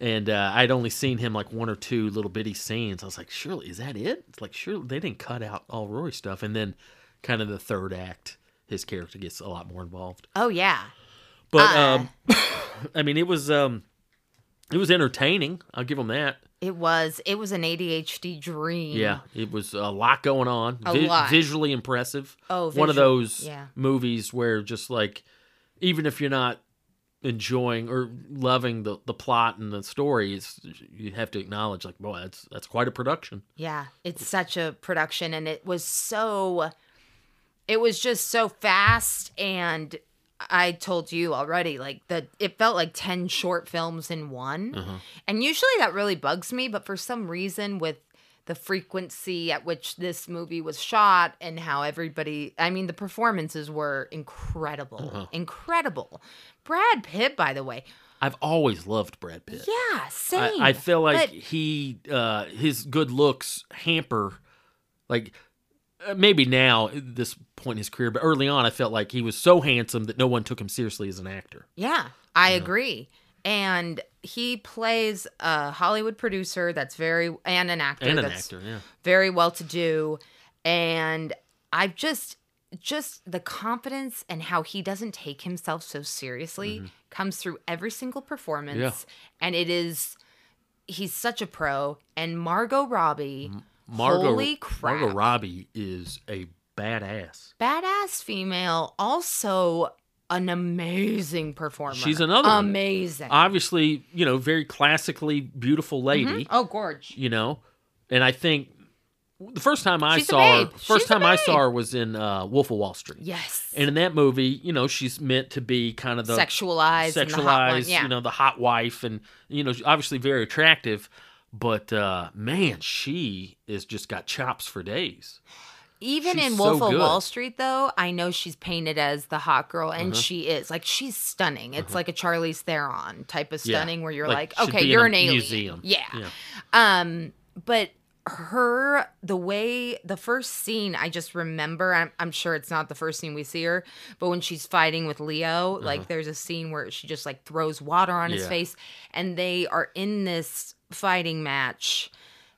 And uh, I'd only seen him like one or two little bitty scenes. I was like, surely, is that it? It's like, surely they didn't cut out all Rory stuff. And then, kind of the third act, his character gets a lot more involved. oh yeah. But Uh. um, I mean, it was um, it was entertaining. I'll give him that. It was it was an ADHD dream. Yeah, it was a lot going on. A lot. Visually impressive. Oh, one of those yeah. movies where just like, even if you're not enjoying or loving the, the plot and the story, it's, you have to acknowledge like, boy, that's that's quite a production. Yeah, it's such a production and it was so it was just so fast and I told you already, like the it felt like ten short films in one, Uh-huh. and usually that really bugs me. But for some reason, with the frequency at which this movie was shot and how everybody, I mean, the performances were incredible, Uh-huh. incredible. Brad Pitt, by the way, I've always loved Brad Pitt. yeah, I, same. I feel like But- he uh his good looks hamper like Uh, maybe now at this point in his career but early on I felt like he was so handsome that no one took him seriously as an actor. Yeah, I agree. And he plays a Hollywood producer that's very and an actor And an that's actor, yeah. very well to do. And I've just just the confidence and how he doesn't take himself so seriously mm-hmm. comes through every single performance. Mm-hmm. Yeah. And it is he's such a pro. And Margot Robbie, mm-hmm. Margot holy crap. Margot Robbie is a badass. badass female, also an amazing performer. She's another one. amazing. Obviously, you know, very classically beautiful lady, oh, gorge. you know. And I think the first time I She's saw her, first She's time I saw her was in uh, Wolf of Wall Street. Yes. And in that movie, you know, she's meant to be kind of the Sexualized and the one, sexualized, yeah. you know, the hot wife, and you know, obviously very attractive. But uh, man, she is just got chops for days. Even she's in so Wolf of good. Wall Street, though, I know she's painted as the hot girl, Uh-huh. and she is. Like, she's stunning. It's like a Charlize Theron type of Yeah. stunning where you're Like, like, okay, you're a an alien. museum. Yeah. Yeah. Um, but her, the way, the first scene, I just remember, I'm, I'm sure it's not the first scene we see her, but when she's fighting with Leo, like, there's a scene where she just like throws water on his Uh-huh. Face, and they are in this fighting match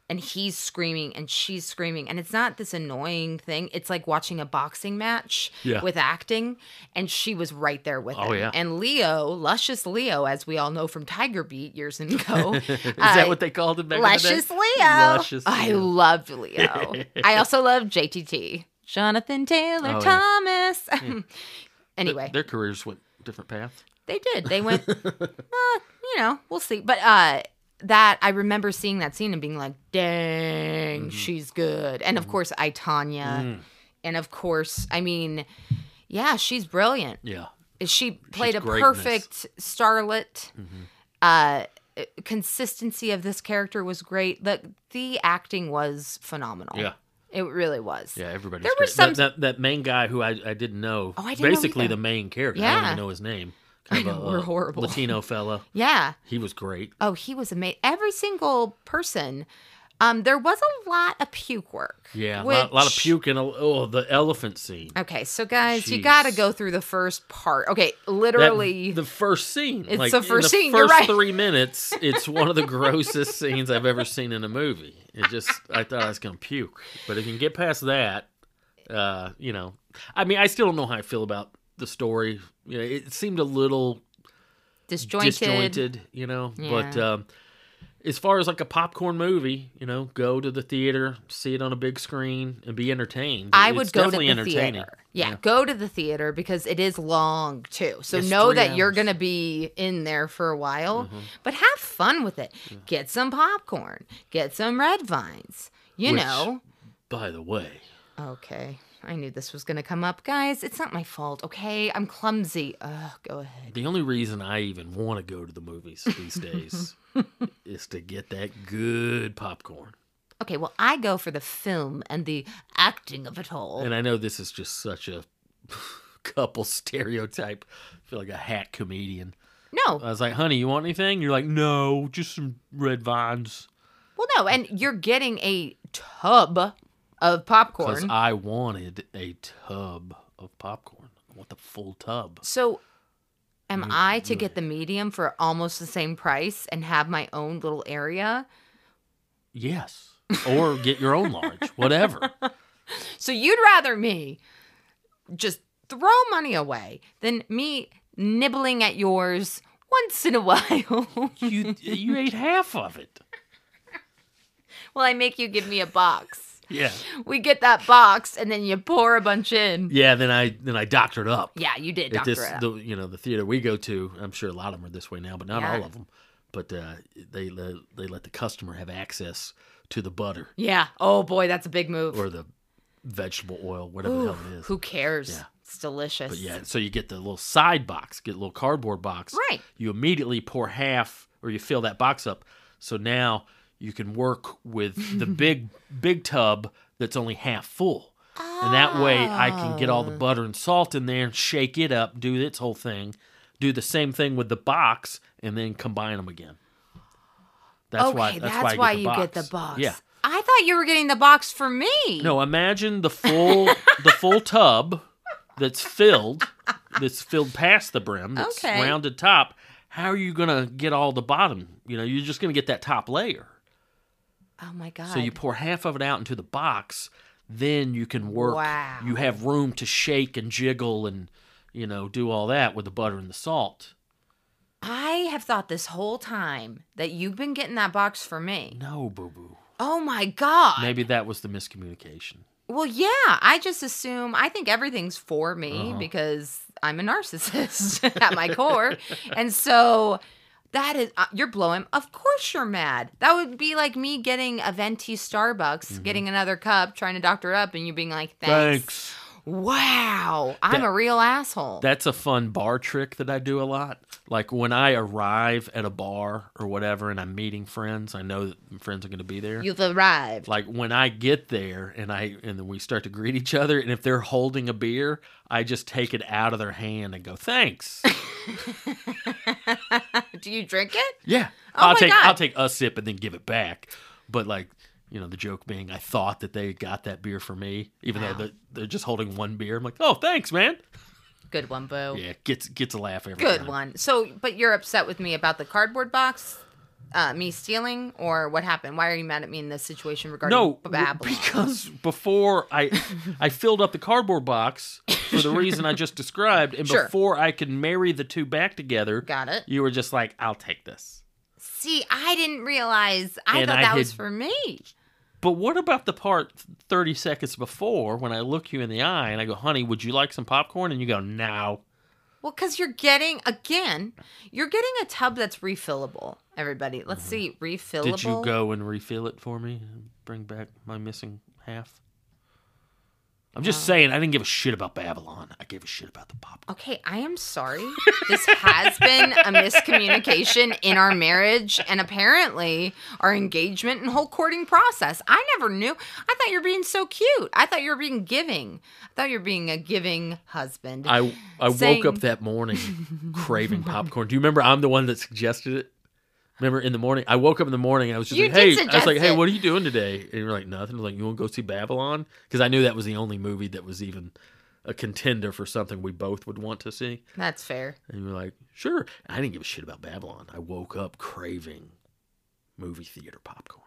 and he's screaming and she's screaming and it's not this annoying thing it's like watching a boxing match Yeah. with acting and she was right there with Oh, him yeah. and leo luscious leo as we all know from tiger beat years ago Is that what they called it back luscious leo Luscious i Leo. loved leo i also loved jtt jonathan taylor Oh, yeah. thomas anyway Their careers went different paths. they did. They went, uh, you know, we'll see. But uh that I remember seeing that scene and being like, dang, Mm-hmm. she's good. And of course, I Tonya. Mm. And of course, I mean, yeah, she's brilliant. Yeah. She played a greatness. perfect starlet. Uh consistency of this character was great. The the acting was phenomenal. Yeah. It really was. Yeah, everybody. There great. some- that, that that main guy who I, I didn't know. Oh, I didn't know basically the main character. Yeah. I don't even know his name. I Kind of know, a, we're horrible. Latino fella. Yeah. He was great. Oh, he was amazing. Every single person. Um, there was a lot of puke work. Yeah, a lot, lot of puke and a, oh the elephant scene. Okay, so guys, you got to go through the first part. Okay, That- literally. the first scene. It's like, the in first the scene, you're First right. three minutes, it's one of the grossest scenes I've ever seen in a movie. It just, I thought I was gonna puke. But if you can get past that, uh, you know, I mean, I still don't know how I feel about the story. You know, it seemed a little disjointed. disjointed, you know. But um, as far as like a popcorn movie, you know, go to the theater, see it on a big screen, and be entertained. I It's would go to definitely the entertaining. theater. Yeah, go to the theater because it is long too. So It's know that you're going to be in there for a while, Mm-hmm. but have fun with it. Get some popcorn, get some red vines. You Which- know. By the way, Okay. I knew this was going to come up. Guys, it's not my fault, okay? I'm clumsy. Ugh, go ahead. the only reason I even want to go to the movies these days is to get that good popcorn. Okay, well, I go for the film and the acting of it all. And I know this is just such a couple stereotype. I feel like a hack comedian. no, I was like, honey, you want anything? You're like, no, just some red vines. well, no, and you're getting a tub of popcorn. Because. I wanted a tub of popcorn. I want the full tub. so, am I to get the medium for almost the same price and have my own little area? Yes. Or get your own large, whatever. So, you'd rather me just throw money away than me nibbling at yours once in a while. You you ate half of it. well, I make you give me a box. Yeah. We get that box and then you pour a bunch in. Yeah, then I then I doctored up. Yeah, you did, Doctor. this the you know the theater we go to, I'm sure a lot of them are this way now, but not Yeah. all of them. But uh, they let, they let the customer have access to the butter Yeah. Oh boy, that's a big move. or the vegetable oil, whatever the hell it is. Who cares? Yeah. It's delicious. But yeah, so you get the little side box, get a little cardboard box. Right. You immediately pour half, or you fill that box up. So now you can work with the big big tub that's only half full. And that way I can get all the ah. butter and salt in there and shake it up, do its whole thing, do the same thing with the box, and then combine them again. That's okay, why. That's, that's, why, I get you box. get the box. Yeah. I thought you were getting the box for me. No, imagine the full the full tub that's filled, that's filled past the brim, that's Okay. rounded top. How are you gonna get all the bottom? You know, you're just gonna get that top layer. Oh my god. So you pour half of it out into the box, then you can work. Wow. You have room to shake and jiggle and you know do all that with the butter and the salt. I have thought this whole time that you've been getting that box for me. No, boo boo. Oh my god. Maybe that was the miscommunication. Well, yeah, I just assume I think everything's for me Uh-huh. because I'm a narcissist at my core. And so that is uh, you're blowing. Of course you're mad. That would be like me getting a venti Starbucks, Mm-hmm. getting another cup, trying to doctor it up and you being like, "Thanks." Wow, I'm That- a real asshole. That's a fun bar trick that I do a lot. Like when I arrive at a bar or whatever and I'm meeting friends, I know that friends are going to be there. You've arrived. like when I get there and I and then we start to greet each other and if they're holding a beer, I just take it out of their hand and go, "Thanks." Do you drink it? yeah. Oh I'll my take God. I'll take a sip and then give it back. But like, you know, the joke being I thought that they got that beer for me even Wow. though they're, they're just holding one beer. I'm like, "Oh, thanks, man." Good one, Boo. Yeah, gets gets a laugh every Good time. one. So, but you're upset with me about the cardboard box, uh, me stealing, or what happened? Why are you mad at me in this situation regarding No, because before I I filled up the cardboard box for the reason I just described, and Sure. before I could marry the two back together, Got it. you were just like, "I'll take this." See, I didn't realize. I And thought I that was for me. But what about the part thirty seconds before when I look you in the eye and I go, "Honey, would you like some popcorn?" and you go, "No." Well, because you're getting again, you're getting a tub that's refillable. Everybody, let's see, refillable. Mm-hmm. Did you go and refill it for me and bring back my missing half? I'm just saying, I didn't give a shit about Babylon. I gave a shit about the popcorn. Okay, I am sorry. This has been a miscommunication in our marriage and apparently our engagement and whole courting process. I never knew. I thought you were being so cute. I thought you were being giving. I thought you were being a giving husband. I I saying- woke up that morning craving popcorn. Do you remember I'm the one that suggested it? Remember in the morning, I woke up in the morning. I was just You like, did "Hey," I was suggest like, "Hey, it. what are you doing today?" And you're like, "Nothing." I was like, "You want to go see Babylon?" Because I knew that was the only movie that was even a contender for something we both would want to see. That's fair. And you were like, "Sure." I didn't give a shit about Babylon. I woke up craving movie theater popcorn.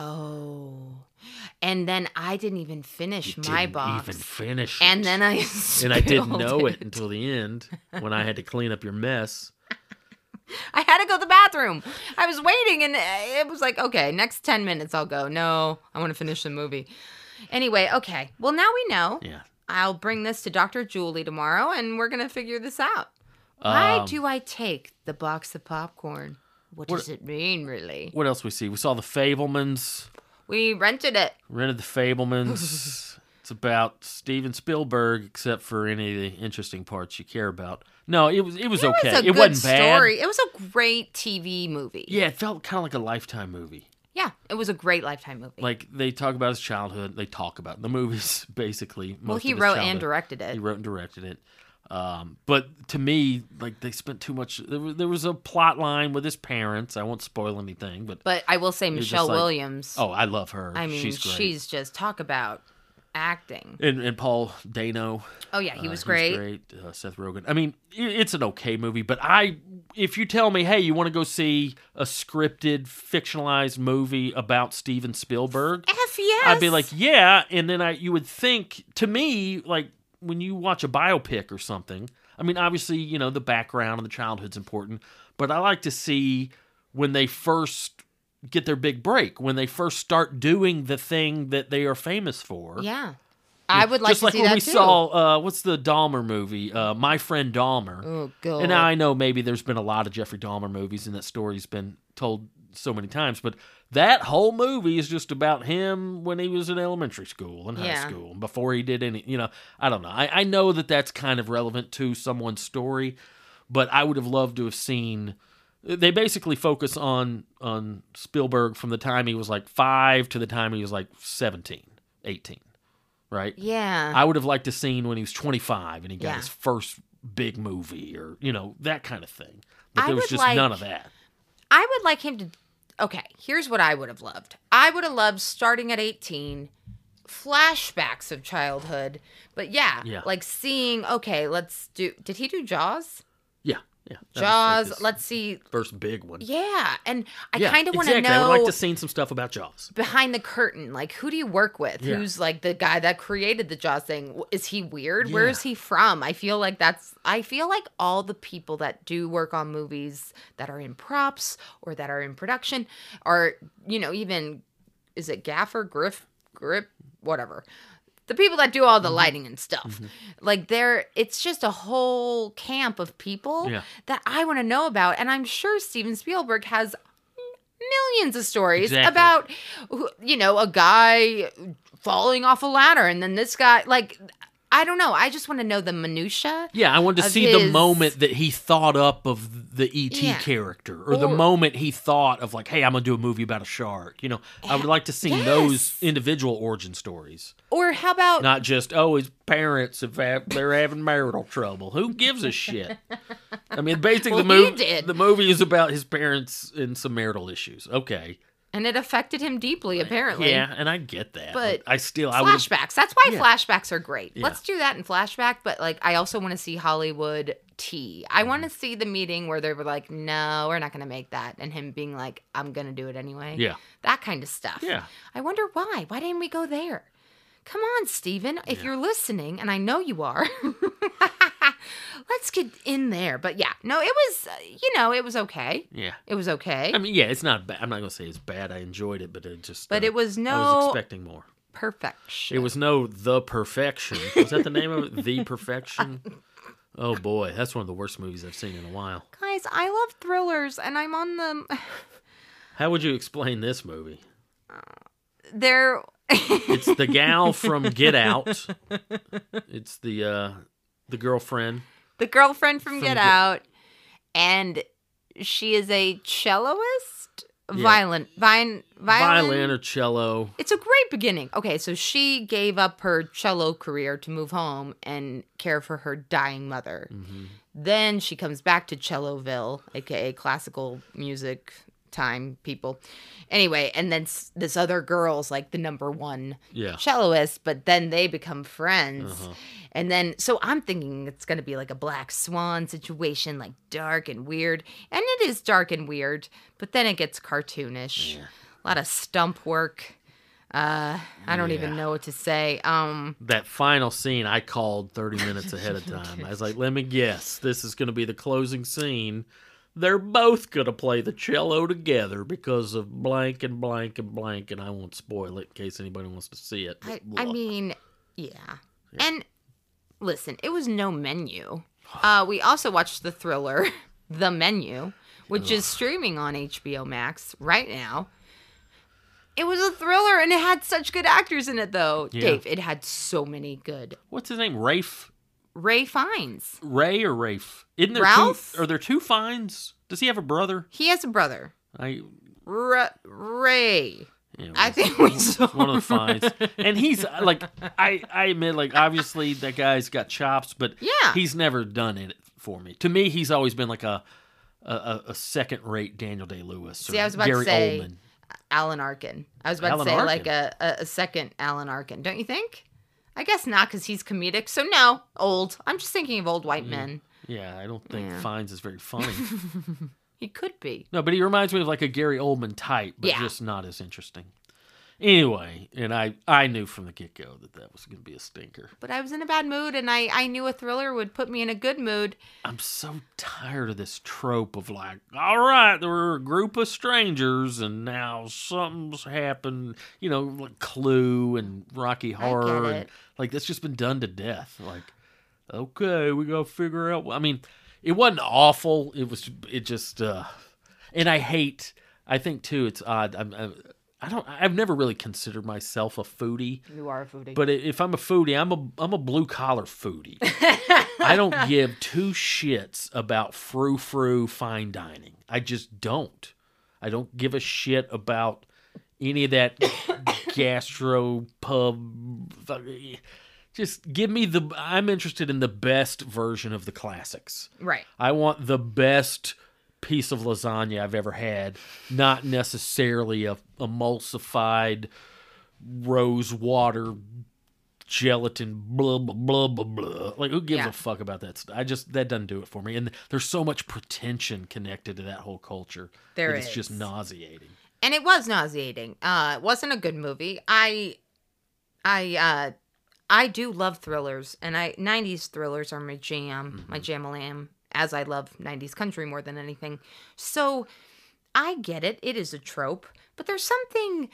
Oh. And then I didn't even finish You my didn't box. even finish. and then I and I didn't spilled know it until the end when I had to clean up your mess. I had to go to the bathroom. I was waiting and it was like, okay, next 10 minutes I'll go. No, I want to finish the movie. Anyway, okay. Well, now we know. Yeah. I'll bring this to Dr. Julie tomorrow and we're going to figure this out. Why Um, do I take the box of popcorn? What, What- does it mean, really? What else we see? We saw the Fabelmans. We rented it. Rented the Fabelmans. it's about Steven Spielberg, except for any of the interesting parts you care about. No, it was it was It okay. was it wasn't bad. story. It was a great TV movie. Yeah, it felt kind of like a lifetime movie. Yeah, it was a great Lifetime movie. Like they talk about his childhood. They talk about the movies basically. well, he wrote and directed it. He wrote and directed it. Um, but to me, like they spent too much. There was, there was a plot line with his parents. I won't spoil anything, but But I will say Michelle like- Williams. oh, I love her. I mean, she's she's just talk about acting. and, and Paul Dano. Oh yeah, he Uh, was he's great. Uh, Seth Rogen. I mean, it's an okay movie, but I, if you tell me, hey, you want to go see a scripted, fictionalized movie about Steven Spielberg, F yes. I'd be like, yeah. And then I, you would think, to me, like when you watch a biopic or something. I mean, obviously, you know, the background and the childhood's important, but I like to see when they first get their big break, when they first start doing the thing that they are famous for. yeah, I would like Just to like see when that we too. saw, uh, what's the Dahmer movie? Uh, My Friend Dahmer. Oh god. And now I know maybe there's been a lot of Jeffrey Dahmer movies, and that story's been told so many times. But That whole movie is just about him when he was in elementary school and high Yeah. school and before he did any. You know, I don't know. I, I know that that's kind of relevant to someone's story, but I would have loved to have seen. They basically focus on on Spielberg from the time he was like five to the time he was like 17, 18, right? Yeah. I would have liked to seen when he was 25 and he got Yeah. his first big movie or you know that kind of thing. But I there was just like- none of that. I would like him to. Okay, here's what I would have loved. I would have loved starting at 18, flashbacks of childhood. But yeah, Yeah. like seeing, okay, let's do. Did he do Jaws? Yeah, was like Jaws, let's see. first big one. Yeah, and I Yeah, kind of want to exactly. know I would like to seen some stuff about Jaws. behind the curtain. Like, who do you work with? Yeah. Who's like the guy that created the Jaws thing? Is he weird? Where Yeah. is he from? I feel like that's. I feel like all the people that do work on movies that are in props or that are in production, are, you know, even is it gaffer, griff, grip, whatever. The people that do all Mm-hmm. the lighting and stuff, like they're, it's just a whole camp of people Yeah. that I want to know about, and I'm sure Steven Spielberg has millions of stories Exactly. about you know a guy falling off a ladder and then this guy like i don't know i just want to know the minutia Yeah, I want to see the moment that he thought up of the ET Yeah. character, or, the moment he thought of like, "Hey, I'm gonna do a movie about a shark." You know, I would like to see those individual origin stories, or how about not just, "Oh, his parents have had, they're having marital trouble." Who gives a shit? I mean, basically, Well, the movie the movie is about his parents and some marital issues. Okay, and it affected him deeply apparently yeah, and I get that, But I still I flashbacks that's why Yeah. flashbacks are great Yeah. let's do that in flashback but like i also want to see hollywood t i want Mm-hmm. to see the meeting where they were like no we're not going to make that and him being like i'm going to do it anyway yeah, that kind of stuff yeah. I wonder why. Why didn't we go there? Come on, Steven. If you're listening, and I know you are, let's get in there. But yeah, no, it was, uh, you know, it was okay. Yeah. It was okay. I mean, yeah, it's not bad. I'm not gonna say it's bad. I enjoyed it, but it just. But uh, it was no. I was expecting more. Perfection. It was no the perfection. Was that the name of it? The perfection. Oh boy, that's one of the worst movies I've seen in a while. Guys, I love thrillers, and I'm on the. How would you explain this movie? They're. It's the gal from Get Out. It's the uh the girlfriend. the girlfriend from, From Get Get- Out, and she is a celloist, Yeah. violin, vine, violin, Violin or cello. It's a great beginning. Okay, so she gave up her cello career to move home and care for her dying mother. Mm-hmm. Then she comes back to Celloville, aka classical music time people. Anyway, and then s- this other girl's like the number one Yeah. celloist, but then they become friends. Uh-huh. And then, so I'm thinking it's going to be like a black swan situation, like dark and weird. And it is dark and weird, but then it gets cartoonish. A lot of stump work. Uh, I don't even know what to say. Um, That final scene I called 30 minutes ahead of time. I was like, let me guess. This is going to be the closing scene. They're both going to play the cello together because of blank and blank and blank. And I won't spoil it in case anybody wants to see it. I, I mean, yeah. And listen, it was no menu. Uh, we also watched the thriller, The Menu, which is streaming on HBO Max right now. It was a thriller and it had such good actors in it, though. Yeah. Dave, it had so many good. What's his name? Rafe? Ray Fiennes. Ray or Rafe? Isn't there Ralph? two? Are there two Fiennes? Does he have a brother? He has a brother, I. R- Ray. I think we saw one of the Fiennes, and he's uh, like, I, I admit, like, obviously that guy's got chops, but Yeah. he's never done it for me. To me, he's always been like a, a- a, a second-rate Daniel Day Lewis. See, I was about to Gary say- Oldman. Alan Arkin. I was about Alan to say Arkin. like a, a, a second Alan Arkin. Don't you think? I guess not because he's comedic. So no, old. I'm just thinking of old white mm. men. Yeah, I don't think Yeah. Fiennes is very funny. He could be. no, but he reminds me of like a Gary Oldman type, but Yeah. just not as interesting. Anyway, and I, I knew from the get-go that that was going to be a stinker. But I was in a bad mood, and I I knew a thriller would put me in a good mood. I'm so tired of this trope of like, all right, there were a group of strangers, and now something's happened. You know, like Clue and Rocky Horror, and like that's just been done to death. Like, okay, we gotta figure out. I mean, it wasn't awful. It was. It just. uh And I hate. I think too. It's odd. I'm, I'm I don't. I've never really considered myself a foodie. You are a foodie. But if I'm a foodie, I'm a I'm a blue collar foodie. I don't give two shits about frou frou fine dining. I just don't. I don't give a shit about any of that gastro pub. Just give me the. I'm interested in the best version of the classics. right. I want the best piece of lasagna I've ever had, not necessarily a emulsified rose water gelatin blah blah blah blah blah. Like who gives Yeah. a fuck about that stuff? I just that doesn't do it for me. And there's so much pretension connected to that whole culture. There that it's just nauseating. and it was nauseating. Uh, it wasn't a good movie. I, I, uh, I do love thrillers, and I '90s thrillers are my jam, my jam As I love '90s country more than anything, so I get it. It is a trope, but there's something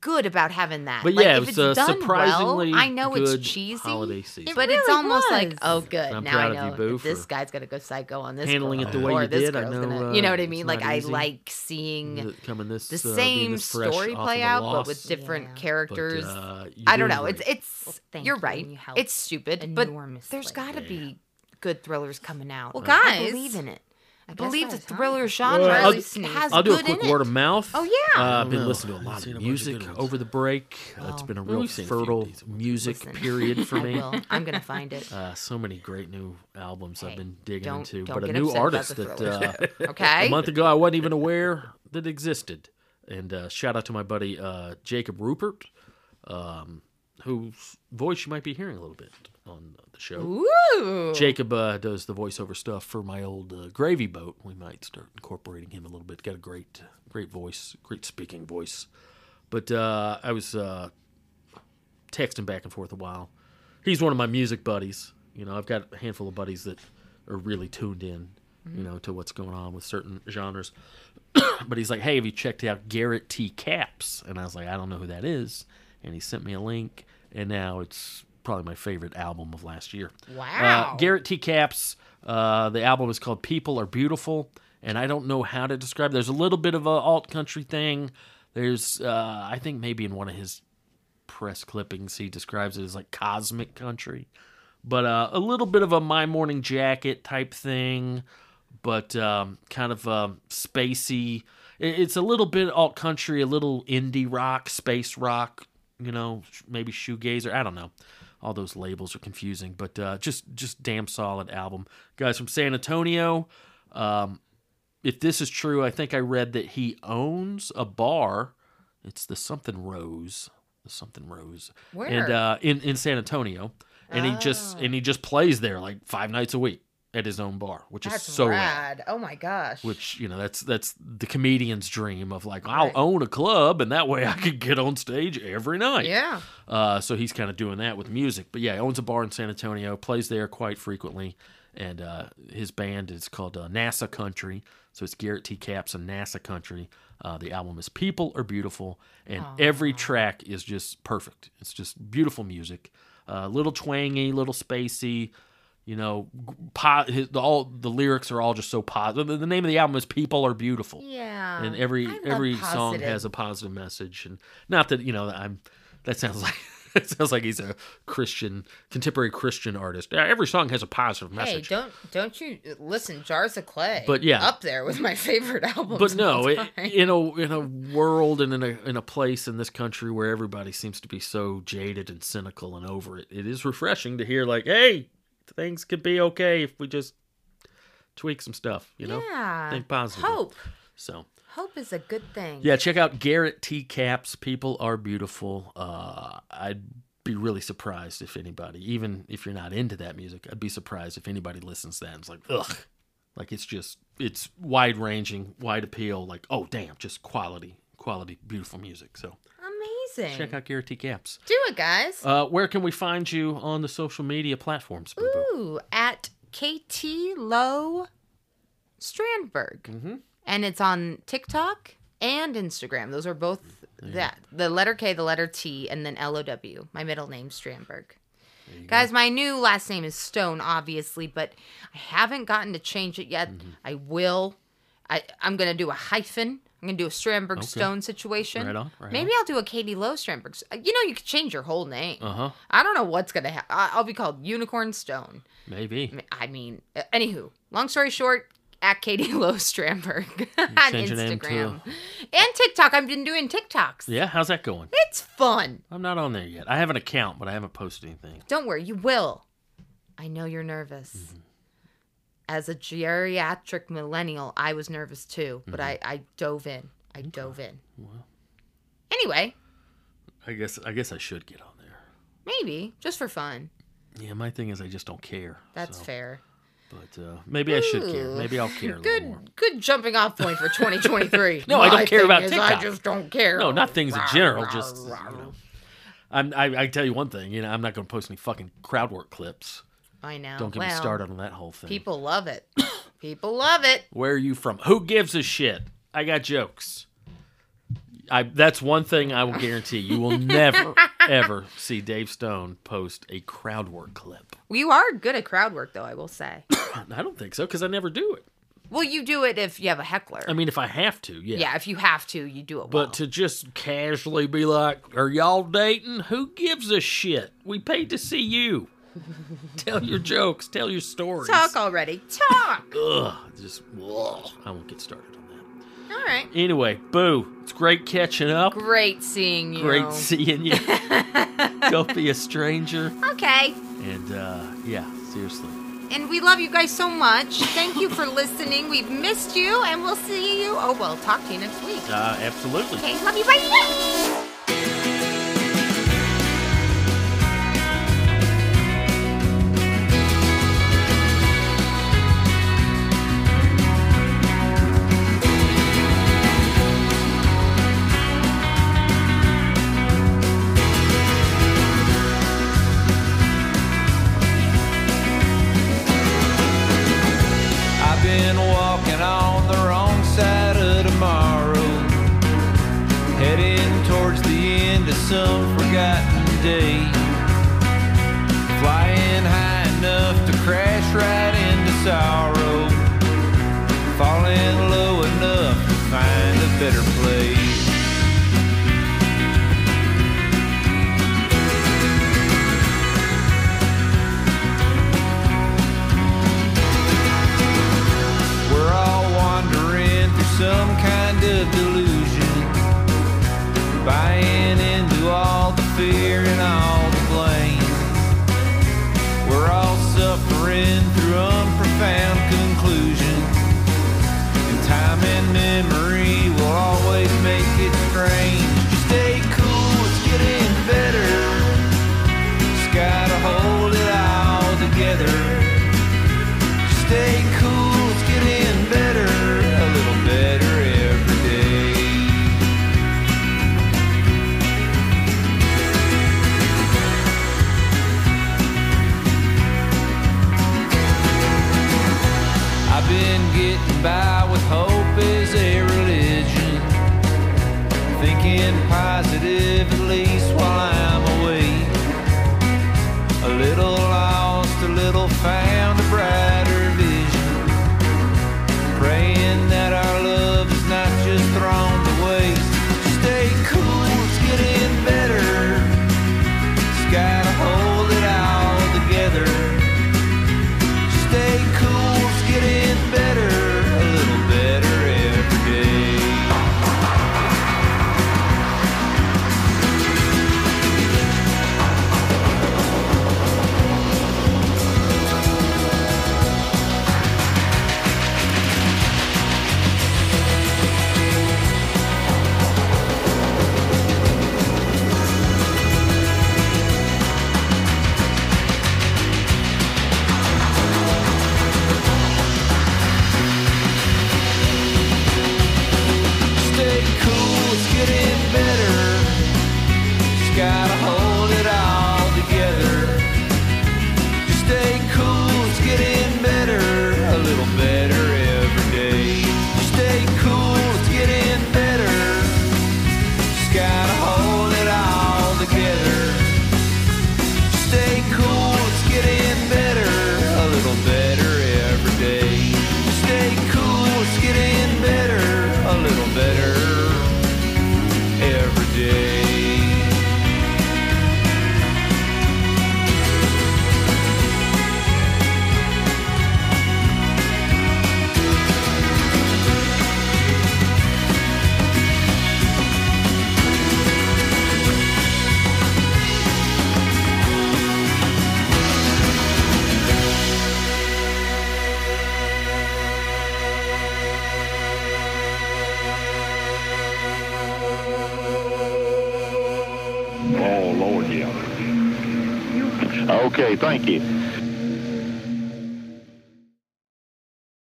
good about having that. But Like, yeah, if it it's a done surprisingly well, I know good it's cheesy, holiday season. but it's really almost like, oh, good. I'm now I of you, know this for guy's gonna go psycho on this handling girl, it the way or you this did. I know, gonna, uh, you know what I mean? Like I like seeing coming this the uh, same this story play of a out, but with different Yeah. But, But, characters. uh, I don't doing know. It's it's Well, you're right. you It's stupid, but there's got to be good thrillers coming out. Well, I guys, believe in it. I believe the that's time. thriller genre Well, I'll- has I'll do a good quick in word it. of mouth. Oh, yeah. Uh, I've been know. listening to a I've lot seen a of bunch of music good ones. over the break. Uh, it's Oh. been a real we've seen a few fertile decent ones. music Listen. period for I me. will. I'm gonna find it. Uh, so many great new albums I've been digging don't- into, don't but a get new upset about artist the that thrillers. uh, Okay. a month ago I wasn't even aware that existed. And uh, shout out to my buddy uh, Jacob Rupert, um, whose voice you might be hearing a little bit on the show. Ooh. Jacob uh, does the voiceover stuff for my old uh, gravy boat. We might start incorporating him a little bit. Got a great, great voice, great speaking voice. But uh, I was uh, texting back and forth a while. He's one of my music buddies. You know, I've got a handful of buddies that are really tuned in, you know, to what's going on with certain genres. but he's like, "Hey, have you checked out Garrett T. Capps?" And I was like, "I don't know who that is." And he sent me a link, and now it's probably my favorite album of last year. Wow. Uh, Garrett T. Capps. Uh, the album is called "People Are Beautiful," and I don't know how to describe. There's a little bit of a alt country thing. There's, uh, I think, maybe in one of his press clippings, he describes it as like cosmic country, but uh, a little bit of a My Morning Jacket type thing, but um, kind of um, spacey. It's a little bit alt country, a little indie rock, space rock, you know, maybe shoegazer. I don't know. All those labels are confusing, but uh, just just damn solid album. Guys from San Antonio. Um, if this is true, I think I read that he owns a bar. It's the something Rose, the something Rose, Where? and uh, in in San Antonio, and he just and he just plays there like five nights a week at his own bar, which That's is so rad. rad. Oh my gosh. Which you know that's that's the comedian's dream of like I'll Right. own a club and that way I could get on stage every night. yeah. Uh, so he's kind of doing that with music. But yeah, he owns a bar in San Antonio, plays there quite frequently, and uh, his band is called uh, NASA Country. So it's Garrett T. Capps and NASA Country. Uh, the album is People Are Beautiful, and every track is just perfect. It's just beautiful music, a little twangy, little spacey. You know, po- his, the, all the lyrics are all just so positive. The, the name of the album is People Are Beautiful Yeah. and every every song has a positive message and not that you know i'm that sounds like it sounds like he's a christian contemporary christian artist every song has a positive message. Hey, don't don't you listen? Jars of Clay. But yeah. up there with my favorite albums. but no it, in a in a world and in a in a place in this country where everybody seems to be so jaded and cynical and over it it is refreshing to hear like hey things could be okay if we just tweak some stuff you know yeah. think positive Hope. so Hope is a good thing. Yeah, check out Garrett T. Capps. People are beautiful. Uh, I'd be really surprised if anybody, even if you're not into that music, I'd be surprised if anybody listens to that like, ugh. Like it's just, it's wide ranging, wide appeal. Like, oh, damn, just quality, quality, beautiful music. So Amazing. check out Garrett T. Capps. Do it, guys. Uh, where can we find you on the social media platforms? Boo Boo? Ooh, at KT Low Strandberg. Mm-hmm. And it's on TikTok and Instagram. Those are both that. The letter K, the letter T, and then L O W. My middle name, Strandberg. Guys, my new last name is Stone, obviously, but I haven't gotten to change it yet. Mm-hmm. I will. I, I'm going to do a hyphen I'm gonna do a Strandberg Okay. Stone situation. Right on, right Maybe I'll do a Katie Lowe Strandberg. You know, you could change your whole name. Uh huh. I don't know what's gonna happen. I'll be called Unicorn Stone. Maybe. I mean, anywho, long story short, at Katie Lowe Strandberg on change your name to- Instagram and TikTok. I've been doing TikToks. Yeah. How's that going? It's fun. I'm not on there yet. I have an account, but I haven't posted anything. Don't worry, you will. I know you're nervous. Mm-hmm. As a geriatric millennial, I was nervous too, but Mm-hmm. I, I dove in. I dove in. Anyway, I guess. I guess I should get on there. maybe just for fun. Yeah. My thing is, I just don't care. That's so- fair. But uh, maybe I should care. Maybe I'll care a little Good, good jumping off point for 2023. No, I don't care about TikTok. I just don't care. No, not things in general. Just you know. I'm, I, I tell you one thing. You know, I'm not going to post any fucking crowd work clips. I know. Don't get me started on that whole thing. People love it. People love it. Where are you from? Who gives a shit? I got jokes. I that's one thing I will guarantee. You will never ever see Dave Stone post a crowd work clip. You are good at crowd work, though. I will say. I don't think so because I never do it. well, you do it if you have a heckler. I mean, if I have to, yeah. yeah, if you have to, you do it. well. But to just casually be like, "Are y'all dating?" Who gives a shit? We paid to see you. Tell your jokes. Tell your stories. talk already. Talk. Ugh, just ugh. I won't get started on that. All right. Anyway, boo. It's great catching up. Great seeing you. Great seeing you. Don't be a stranger. Okay. And uh, yeah, seriously. And we love you guys so much. Thank you for listening. We've missed you, and we'll see you. Oh, well, talk to you next week. Uh, absolutely. Okay, love you. Bye. Day. Flying high enough to crash right into sorrow, falling low enough to find a better place. We're all wandering through some kind of delusion, buying